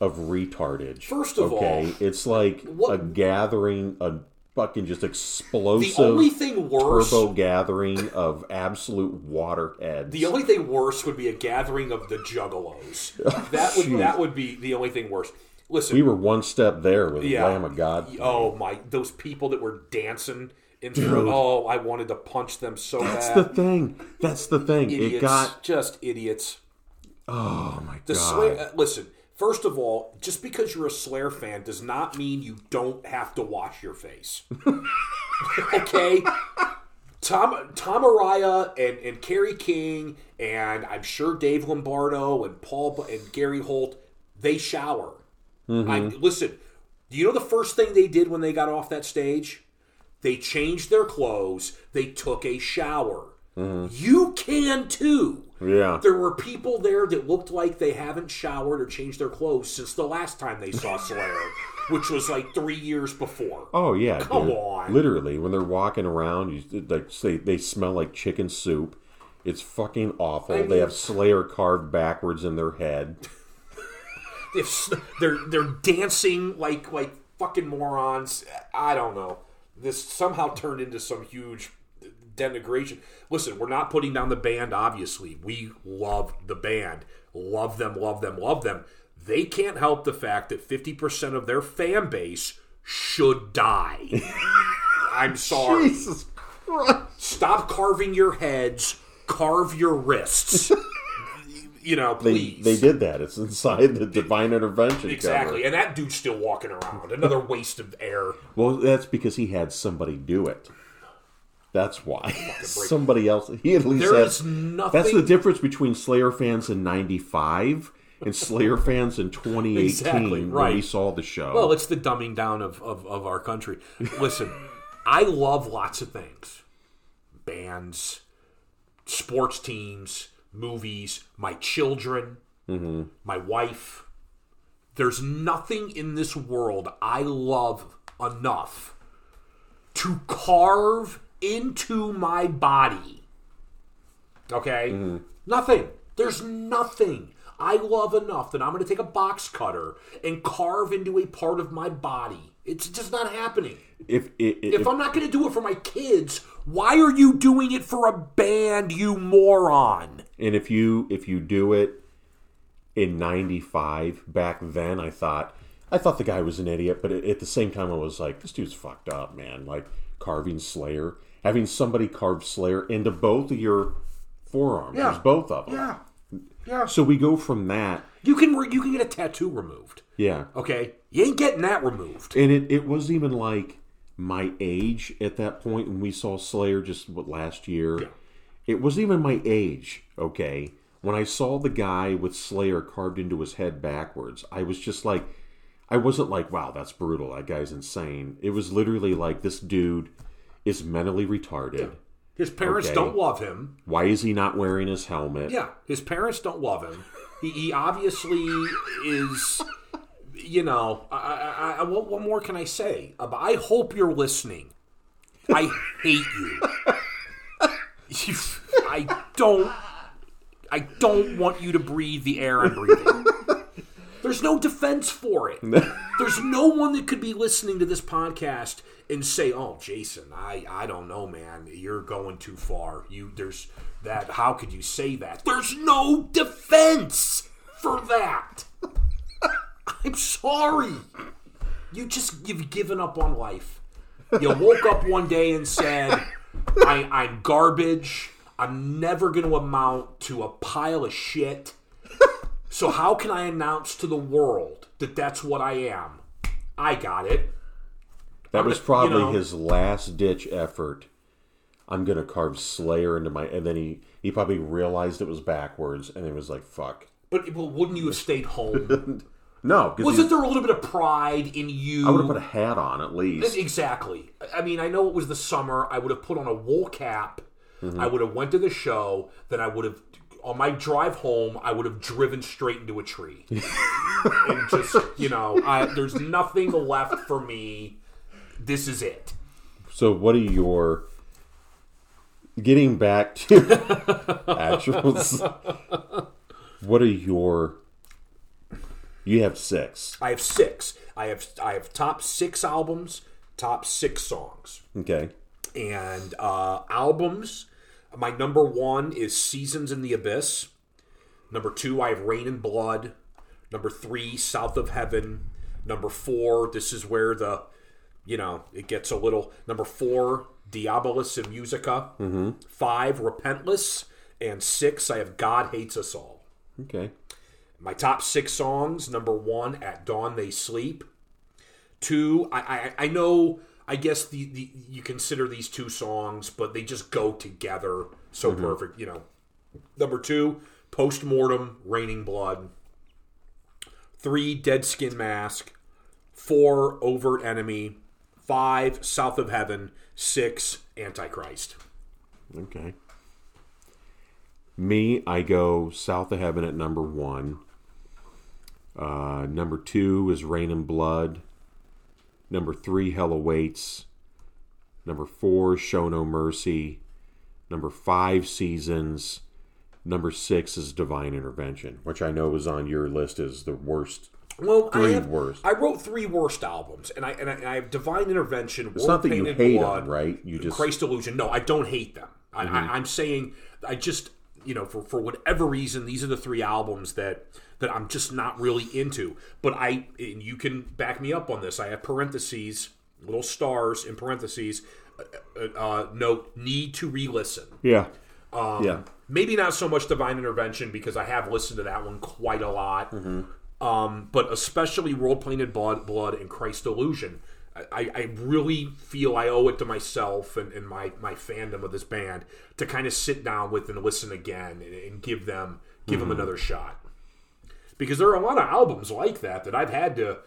of retardage. First of okay? all, it's like what- a gathering, a fucking just explosive. The only thing worse. turbo gathering of absolute waterheads. The only thing worse would be a gathering of the Juggalos. [laughs] That would that would be the only thing worse. Listen, we were one step there with Yeah. Lamb of God. oh my, those people that were dancing in front. Oh, I wanted to punch them so That's bad. the thing. That's the thing. idiots, It got just idiots. oh my The god. Slayer, uh, listen, first of all, just because you're a Slayer fan does not mean you don't have to wash your face. [laughs] okay? Tom Tom Araya and, and Kerry King and I'm sure Dave Lombardo and Paul and Gary Holt, they shower. I, listen, do you know the first thing they did when they got off that stage? They changed their clothes. They took a shower. You can too. Yeah. There were people there that looked like they haven't showered or changed their clothes since the last time they saw Slayer, [laughs] which was like three years before. Oh yeah, Come dude. on. Literally, when they're walking around, you like say they smell like chicken soup. It's fucking awful. mean- they have Slayer carved backwards in their head. [laughs] They're they're dancing like like fucking morons, I don't know. This somehow turned into some huge denigration. Listen, we're not putting down the band. Obviously, we love the band, love them, love them, love them. They can't help the fact that fifty percent of their fan base should die. [laughs] I'm sorry. Jesus Christ! Stop carving your heads. Carve your wrists. [laughs] you know, They please. they did that. It's inside the divine intervention. Exactly. Cover. And that dude's still walking around. Another waste of air. Well, that's because he had somebody do it. That's why. [laughs] Somebody else. He at least There had- is nothing. That's the difference between Slayer fans in '95 and Slayer fans in 2018 Exactly, when right. we saw the show. Well, it's the dumbing down of, of, of our country. Listen, [laughs] I love lots of things bands, sports teams, movies, my children, mm-hmm. my wife. There's nothing in this world I love enough to carve into my body. Okay? Mm-hmm. Nothing. There's nothing I love enough that I'm going to take a box cutter and carve into a part of my body. It's just not happening. if, if, if, If I'm not going to do it for my kids, why are you doing it for a band, you moron? And if you if you do it in '95, back then I thought I thought the guy was an idiot, but at, the same time I was like, this dude's fucked up, man. Like carving Slayer, having somebody carve Slayer into both of your forearms, Yeah. Both of them. Yeah. Yeah. So we go from that, You can re- you can get a tattoo removed. yeah. Okay? You ain't getting that removed. And it, it wasn't even like my age at that point when we saw Slayer just what last year. Yeah. It wasn't even my age, okay? When I saw the guy with Slayer carved into his head backwards, I was just like I wasn't like, wow, that's brutal. That guy's insane. It was literally like this dude is mentally retarded. His parents Okay. don't love him. Why is he not wearing his helmet? Yeah, his parents don't love him. He, he obviously is, you know. I, I, I, what, what more can I say? I hope you're listening. I hate you. [laughs] I don't. I don't want you to breathe the air I'm breathing. There's no defense for it. [laughs] There's no one that could be listening to this podcast and say, "Oh, Jason, I I don't know, man. You're going too far. You there's that. How could you say that? There's no defense for that. I'm sorry. You just you've given up on life. You woke up one day and said, I, "I'm garbage. I'm never going to amount to a pile of shit." So how can I announce to the world that that's what I am? I got it. That I'm was gonna- probably you know- his last ditch effort. I'm gonna carve Slayer into my, and then he he probably realized it was backwards, and he was like, "Fuck." But, but wouldn't you have stayed home? [laughs] No, Wasn't there a little bit of pride in you? I would have put a hat on at least. Exactly. I mean, I know it was the summer. I would have put on a wool cap. Mm-hmm. I would have went to the show. Then I would have, on my drive home, I would have driven straight into a tree, [laughs] and just you know, I, there's nothing left for me. This is it. So, what are your getting back to [laughs] actuals? What are your? You have six. I have six. I have I have top six albums, top six songs. Okay. and uh, albums. My number one is Seasons in the Abyss. Number two, I have Reign in Blood. Number three, South of Heaven. Number four, this is where the, you know, it gets a little. Number four, Diabolus in Musica. Mm-hmm. Five, Repentless. And six, I have God Hates Us All. Okay. My top six songs number one, At Dawn They Sleep. Two, I, I, I know, I guess the, the you consider these two songs, but they just go together so mm-hmm. perfect, you know. Number two, Postmortem, Raining Blood. Three, Dead Skin Mask. Four, Overt Enemy. Five, South of Heaven. Six, Antichrist. Okay. Me, I go South of Heaven at number one. Uh, number two is Reign in Blood. Number three, Hell Awaits. Number four, Show No Mercy. Number five, Seasons. Number six is Divine Intervention, which I know is on your list as the worst. Well, I have, worst. I wrote three worst albums, and I and I, and I have Divine Intervention. It's not that you hate them, right? You just Christ Illusion. No, I don't hate them. Mm-hmm. I, I'm saying I just you know for for whatever reason these are the three albums that that I'm just not really into. But I and you can back me up on this. I have parentheses, little stars in parentheses. Uh, uh, note need to re-listen. yeah, Um, yeah. Maybe not so much Divine Intervention because I have listened to that one quite a lot. Um, but especially World Painted Blood, Blood and Christ Illusion. I, I really feel I owe it to myself and, and my, my fandom of this band to kind of sit down with and listen again and, and give them give them mm-hmm. another shot. Because there are a lot of albums like that that I've had to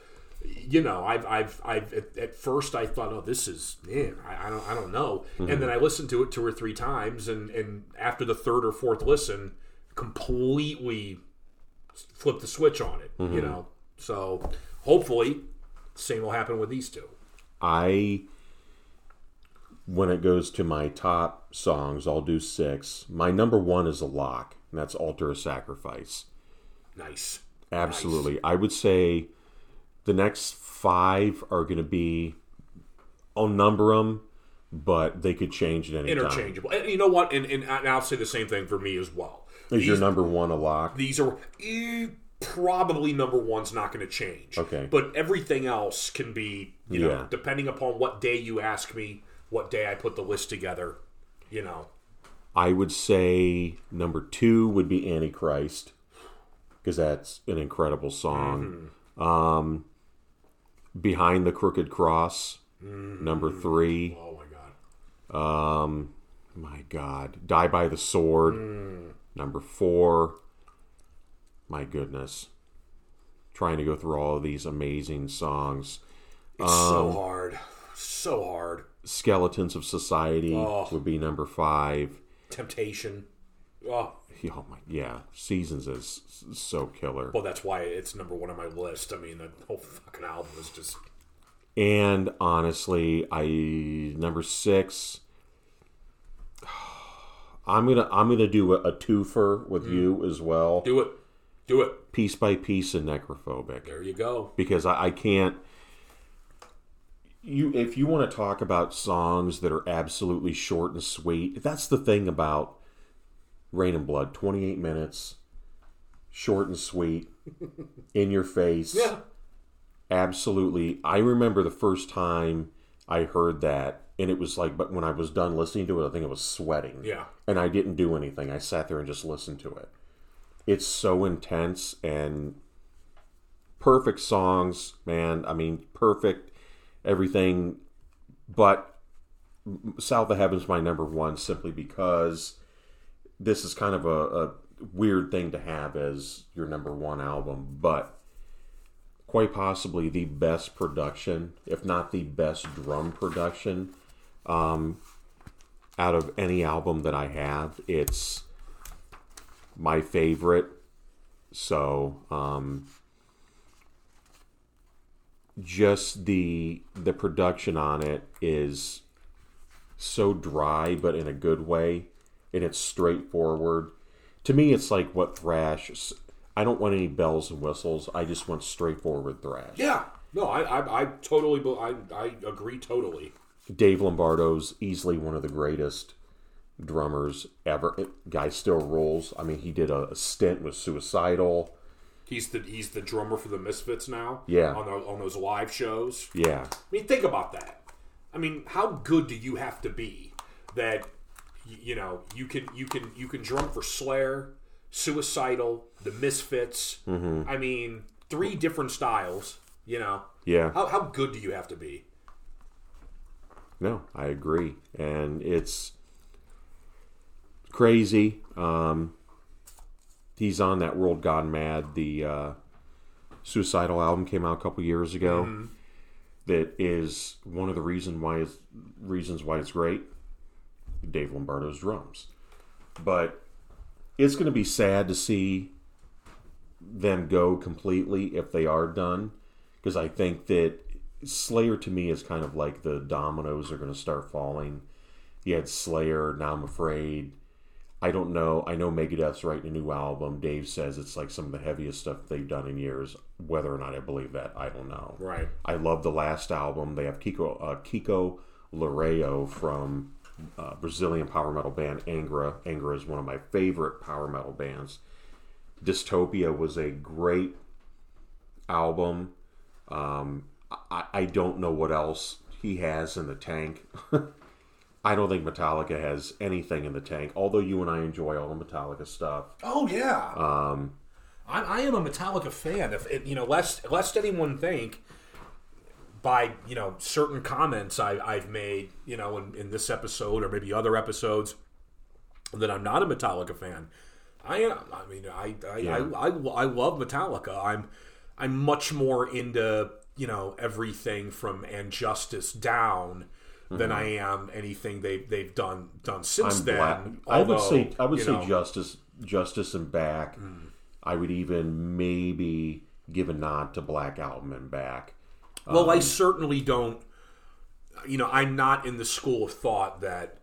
you know I've I've, I've at, at first I thought oh this is man I, I don't I don't know. And mm-hmm. then I listened to it two or three times and and after the third or fourth listen completely flip the switch on it you mm-hmm. know? So hopefully the same will happen with these two I, when it goes to my top songs, I'll do six. My number one is a lock, and that's Altar of Sacrifice. nice Absolutely. I would say the next five are going to be, I'll number them, but they could change at any time. interchangeable and you know what and, and I'll say the same thing for me as well Is your number one a lock? these are eh, probably number one's not going to change. Okay. But everything else can be, you know, depending upon what day you ask me, what day I put the list together, you know. I would say number two would be Antichrist because that's an incredible song. Um, Behind the Crooked Cross, number three. Oh my god. Um, my God, Die by the Sword, number four. My goodness, trying to go through all of these amazing songs. It's so um, hard. So hard. Skeletons of Society Oh. would be number five. Temptation. Oh, Oh my, yeah, Seasons is so killer. well, that's why it's number one on my list. I mean, the whole fucking album is just. And honestly, I number six. [sighs] I'm gonna I'm gonna do a, a twofer with mm. you as well. Do it. Do it. Piece by piece and necrophobic There you go. because I, I can't. You if you want to talk about songs that are absolutely short and sweet, that's the thing about Reign in Blood. Twenty eight minutes, short and sweet, [laughs] in your face. Yeah. Absolutely. I remember the first time I heard that, and it was like, but when I was done listening to it, I think I was sweating. Yeah. And I didn't do anything. I sat there and just listened to it. It's so intense and perfect songs, man. I mean, perfect everything. But South of Heaven's my number one simply because this is kind of a, a weird thing to have as your number one album, but quite possibly the best production, if not the best drum production, um, out of any album that I have. It's my favorite. So, um, just the the production on it is so dry, but in a good way, and it's straightforward. To me, it's like what thrash. I don't want any bells and whistles. I just want straightforward thrash. Yeah. No, I, I, I totally, I, I agree totally. Dave Lombardo's easily one of the greatest drummers ever. It, guy still rules. I mean, he did a, a stint with Suicidal. He's the he's the drummer for the Misfits now. Yeah. On those, on those live shows. Yeah, I mean, think about that. I mean, how good do you have to be that you know you can you can you can drum for Slayer, Suicidal, the Misfits. Mm-hmm. I mean, three different styles. You know, yeah. how how good do you have to be? No, I agree, and it's crazy. Um, he's on that World Gone Mad. The uh, Suicidal album came out a couple years ago. That is one of the reason why it's, reasons why it's great. Dave Lombardo's drums, but it's going to be sad to see them go completely if they are done, because I think that Slayer to me is kind of like the dominoes are going to start falling. You had Slayer, Now I'm Afraid. I don't know. I know Megadeth's writing a new album. Dave says it's like some of the heaviest stuff they've done in years. Whether or not I believe that, I don't know. Right. I love the last album. They have Kiko uh, Kiko Loureiro from uh, Brazilian power metal band Angra. Angra is one of my favorite power metal bands. Dystopia was a great album. Um, I, I don't know what else he has in the tank. [laughs] I don't think Metallica has anything in the tank. Although you and I enjoy all the Metallica stuff. Oh yeah. Um, I, I am a Metallica fan. If it, you know, lest lest anyone think by you know certain comments I, I've made, you know, in, in this episode or maybe other episodes, that I'm not a Metallica fan. I am. I mean, I I, Yeah. I, I, I love Metallica. I'm I'm much more into you know everything from And Justice down than I am anything they they've done done since Mm-hmm. I'm then. black. I would say I would say know, justice, justice and back. I would even maybe give a nod to Black Album and back. Well, Um, I certainly don't. You know, I'm not in the school of thought that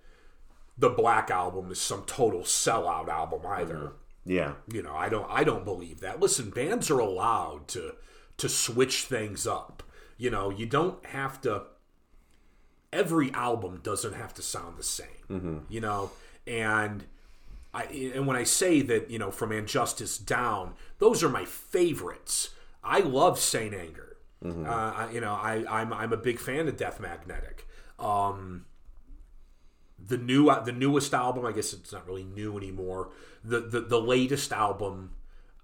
the Black Album is some total sellout album either. Yeah, You know, I don't. I don't believe that. Listen, bands are allowed to to switch things up. You know, you don't have to. Every album doesn't have to sound the same. You know, and I and when I say that, you know, from And Justice down, those are my favorites. I love Saint Anger. Uh, I, you know, I I'm I'm a big fan of Death Magnetic. Um, the new uh, the newest album, I guess it's not really new anymore. The the, the latest album,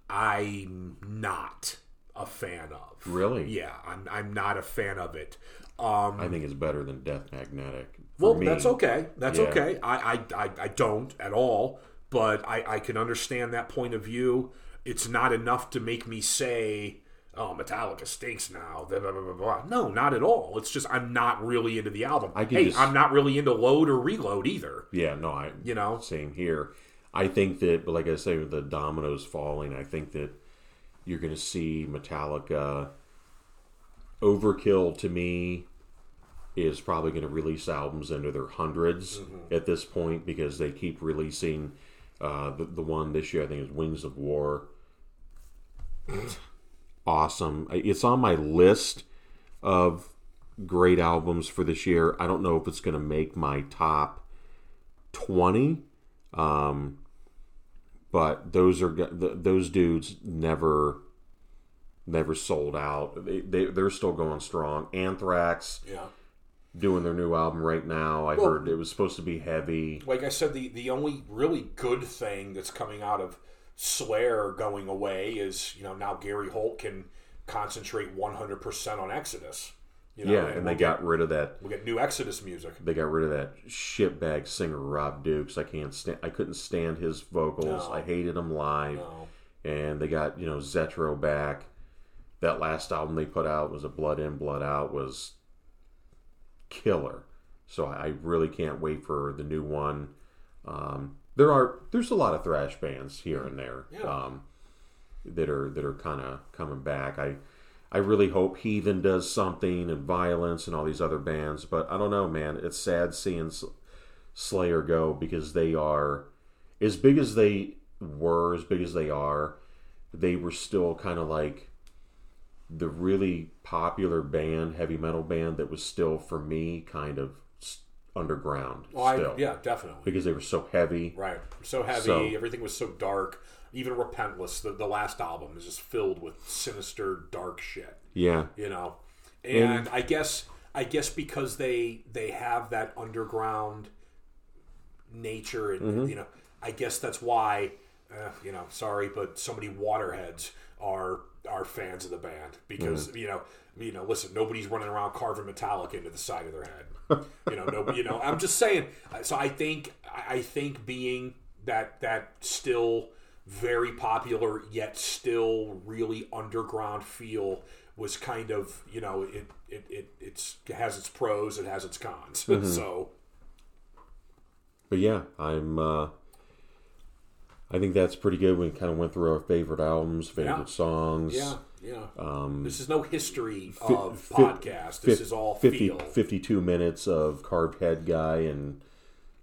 I'm not a fan of. Really? Yeah, I'm I'm not a fan of it. Um, I think it's better than Death Magnetic. well, me. that's okay. That's Yeah. okay. I, I, I, I don't at all, but I, I can understand that point of view. It's not enough to make me say, "Oh, Metallica stinks now." Blah, blah, blah. No, not at all. It's just I'm not really into the album. I can hey, just- I'm not really into Load or Reload either. Yeah, no, I You know? same here. I think that, but like I say, with the dominoes falling, I think that you're going to see Metallica. Overkill to me is probably going to release albums into their 100s at this point because they keep releasing. Uh, the, the one this year, I think, is Wings of War. [clears throat] awesome. It's on my list of great albums for this year. I don't know if it's going to make my top 20 um but those are those dudes never never sold out they, they they're still going strong anthrax Yeah. doing their new album right now i Well- heard it was supposed to be heavy Like I said, the the only really good thing that's coming out of Slayer going away is you know now Gary Holt can concentrate 100 percent on Exodus. You know, yeah and they we'll got get, rid of that we get new Exodus music. they got rid of that shitbag singer rob dukes i can't stand i couldn't stand his vocals No. i hated him live No. and they got you know Zetro back. That last album they put out was a Blood In Blood Out was killer. So I really can't wait for the new one. Um, there are there's a lot of thrash bands here and there Yeah. um, that are that are kind of coming back. I I really hope Heathen does something and Violence and all these other bands, but I don't know, man. It's sad seeing Slayer go because they are as big as they were, as big as they are. They were still kind of like the really popular band, heavy metal band that was still for me kind of underground Oh, I, still yeah, definitely. because they were so heavy. Right. So heavy. So- everything was so dark. Even Repentless, the, the last album, is just filled with sinister, dark shit. Yeah, You know, and I guess I guess because they they have that underground nature, and Mm-hmm. you know, I guess that's why. Uh, you know, sorry, but so many waterheads are are fans of the band because Mm-hmm. you know, you know, listen, nobody's running around carving Metallica into the side of their head. [laughs] you know, no, you know, I'm just saying. So I think I think being that that still very popular yet still really underground feel was kind of you know it it, it it's it has its pros it has its cons [laughs] so but yeah, I'm. uh I think that's pretty good. We kind of went through our favorite albums, favorite Yeah. songs. yeah yeah um, this is no history of fi- podcast this Fif- is all 50, feel 52 minutes of carved head guy and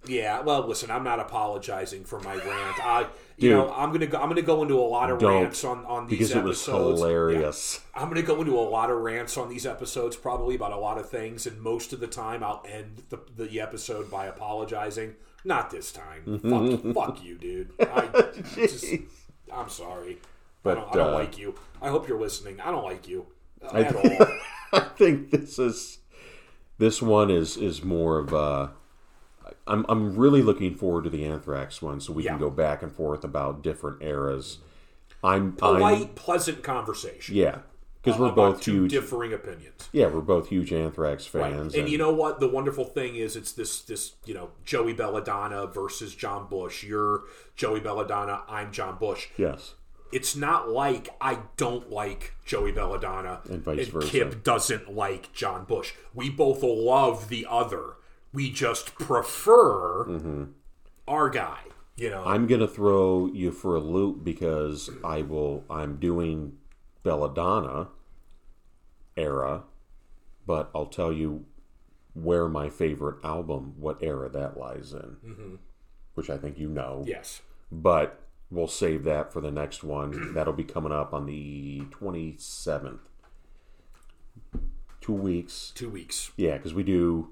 yeah well listen i'm not apologizing for my rant i you Dude. know i'm gonna go i'm gonna go into a lot of rants on on these because it was episodes Yeah. hilarious. I'm going to go into a lot of rants on these episodes, probably about a lot of things, and most of the time I'll end the, the episode by apologizing. Not this time. [laughs] fuck, fuck you, dude. I [laughs] just, I'm sorry. But, I don't, I don't uh, like you. I hope you're listening. I don't like you uh, I- at all. [laughs] I think this is this one is is more of a. I'm I'm really looking forward to the Anthrax one, so we Yeah. can go back and forth about different eras. I'm A I'm pleasant conversation. yeah, because we're both two huge. differing opinions. yeah, we're both huge Anthrax Right. fans. And, you know what? The wonderful thing is, it's this this you know Joey Belladonna versus John Bush. You're Joey Belladonna. I'm John Bush. yes, It's not like I don't like Joey Belladonna And vice versa. Kip doesn't like John Bush. We both love the other. We just prefer our guy. You know, Mm-hmm. I'm gonna throw you for a loop because I will. I'm doing Belladonna era, but I'll tell you where my favorite album, what era that lies in, mm-hmm. which I think you know. yes. But we'll save that for the next one. [clears throat] That'll be coming up on the 27th. Two weeks. Two weeks. Yeah, because we do.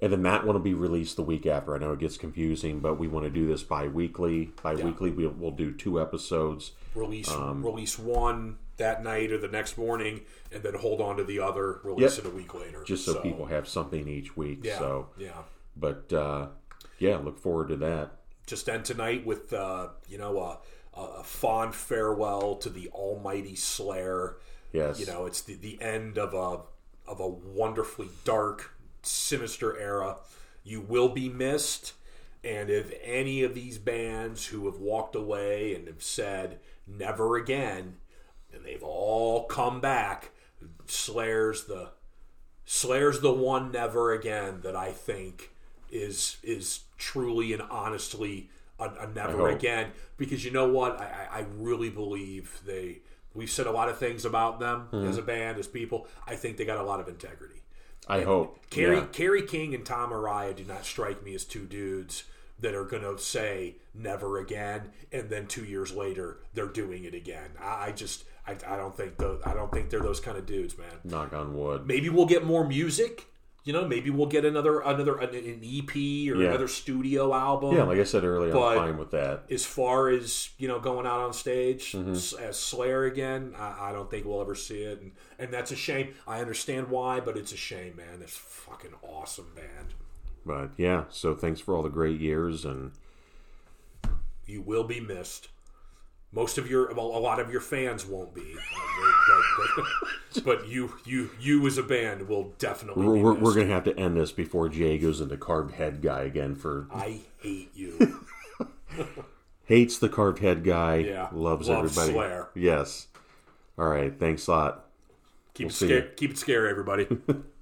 And then that one will be released the week after. I know it gets confusing, but we want to do this bi weekly. Bi weekly, we'll, we'll do two episodes. Release Um, release one that night or the next morning, and then hold on to the other. Release Yep. it a week later. just so, people have something each week. Yeah. So, yeah. but uh, yeah, look forward to that. just end tonight with uh, you know a, a fond farewell to the almighty Slayer. Yes, You know, it's the, the end of a of a wonderfully dark, sinister era. You will be missed, and if any of these bands who have walked away and have said never again, and they've all come back, Slayer's the Slayer's the one never again that I think is is truly and honestly a, a never again. Because you know what? I, I really believe they we've said a lot of things about them Mm-hmm. as a band as people. I think they got a lot of integrity I hope. Kerry yeah. Kerry King and Tom Araya do not strike me as two dudes that are going to say never again and then 2 years later they're doing it again I, I just I, I don't think the, I don't think they're those kind of dudes man Knock on wood. maybe we'll get more music. You know, maybe we'll get another another an, an EP or Yeah. another studio album. Yeah, like I said earlier, But- I'm fine with that. as far as you know, going out on stage Mm-hmm. as Slayer again, I, I don't think we'll ever see it, and and that's a shame. I understand why, but it's a shame, man. It's fucking awesome band. But yeah, so thanks for all the great years and You will be missed. Most of your, well, a lot of your fans won't be, Uh, but, you, you, you as a band will definitely. we're, be we're, we're gonna have to end this before Jay goes into carved head guy again for I hate you. [laughs] hates the carved head guy, Yeah. loves, Loves everybody. Slayer. Yes. All right, thanks a lot. Keep We'll it scary. Keep it scary, everybody. [laughs]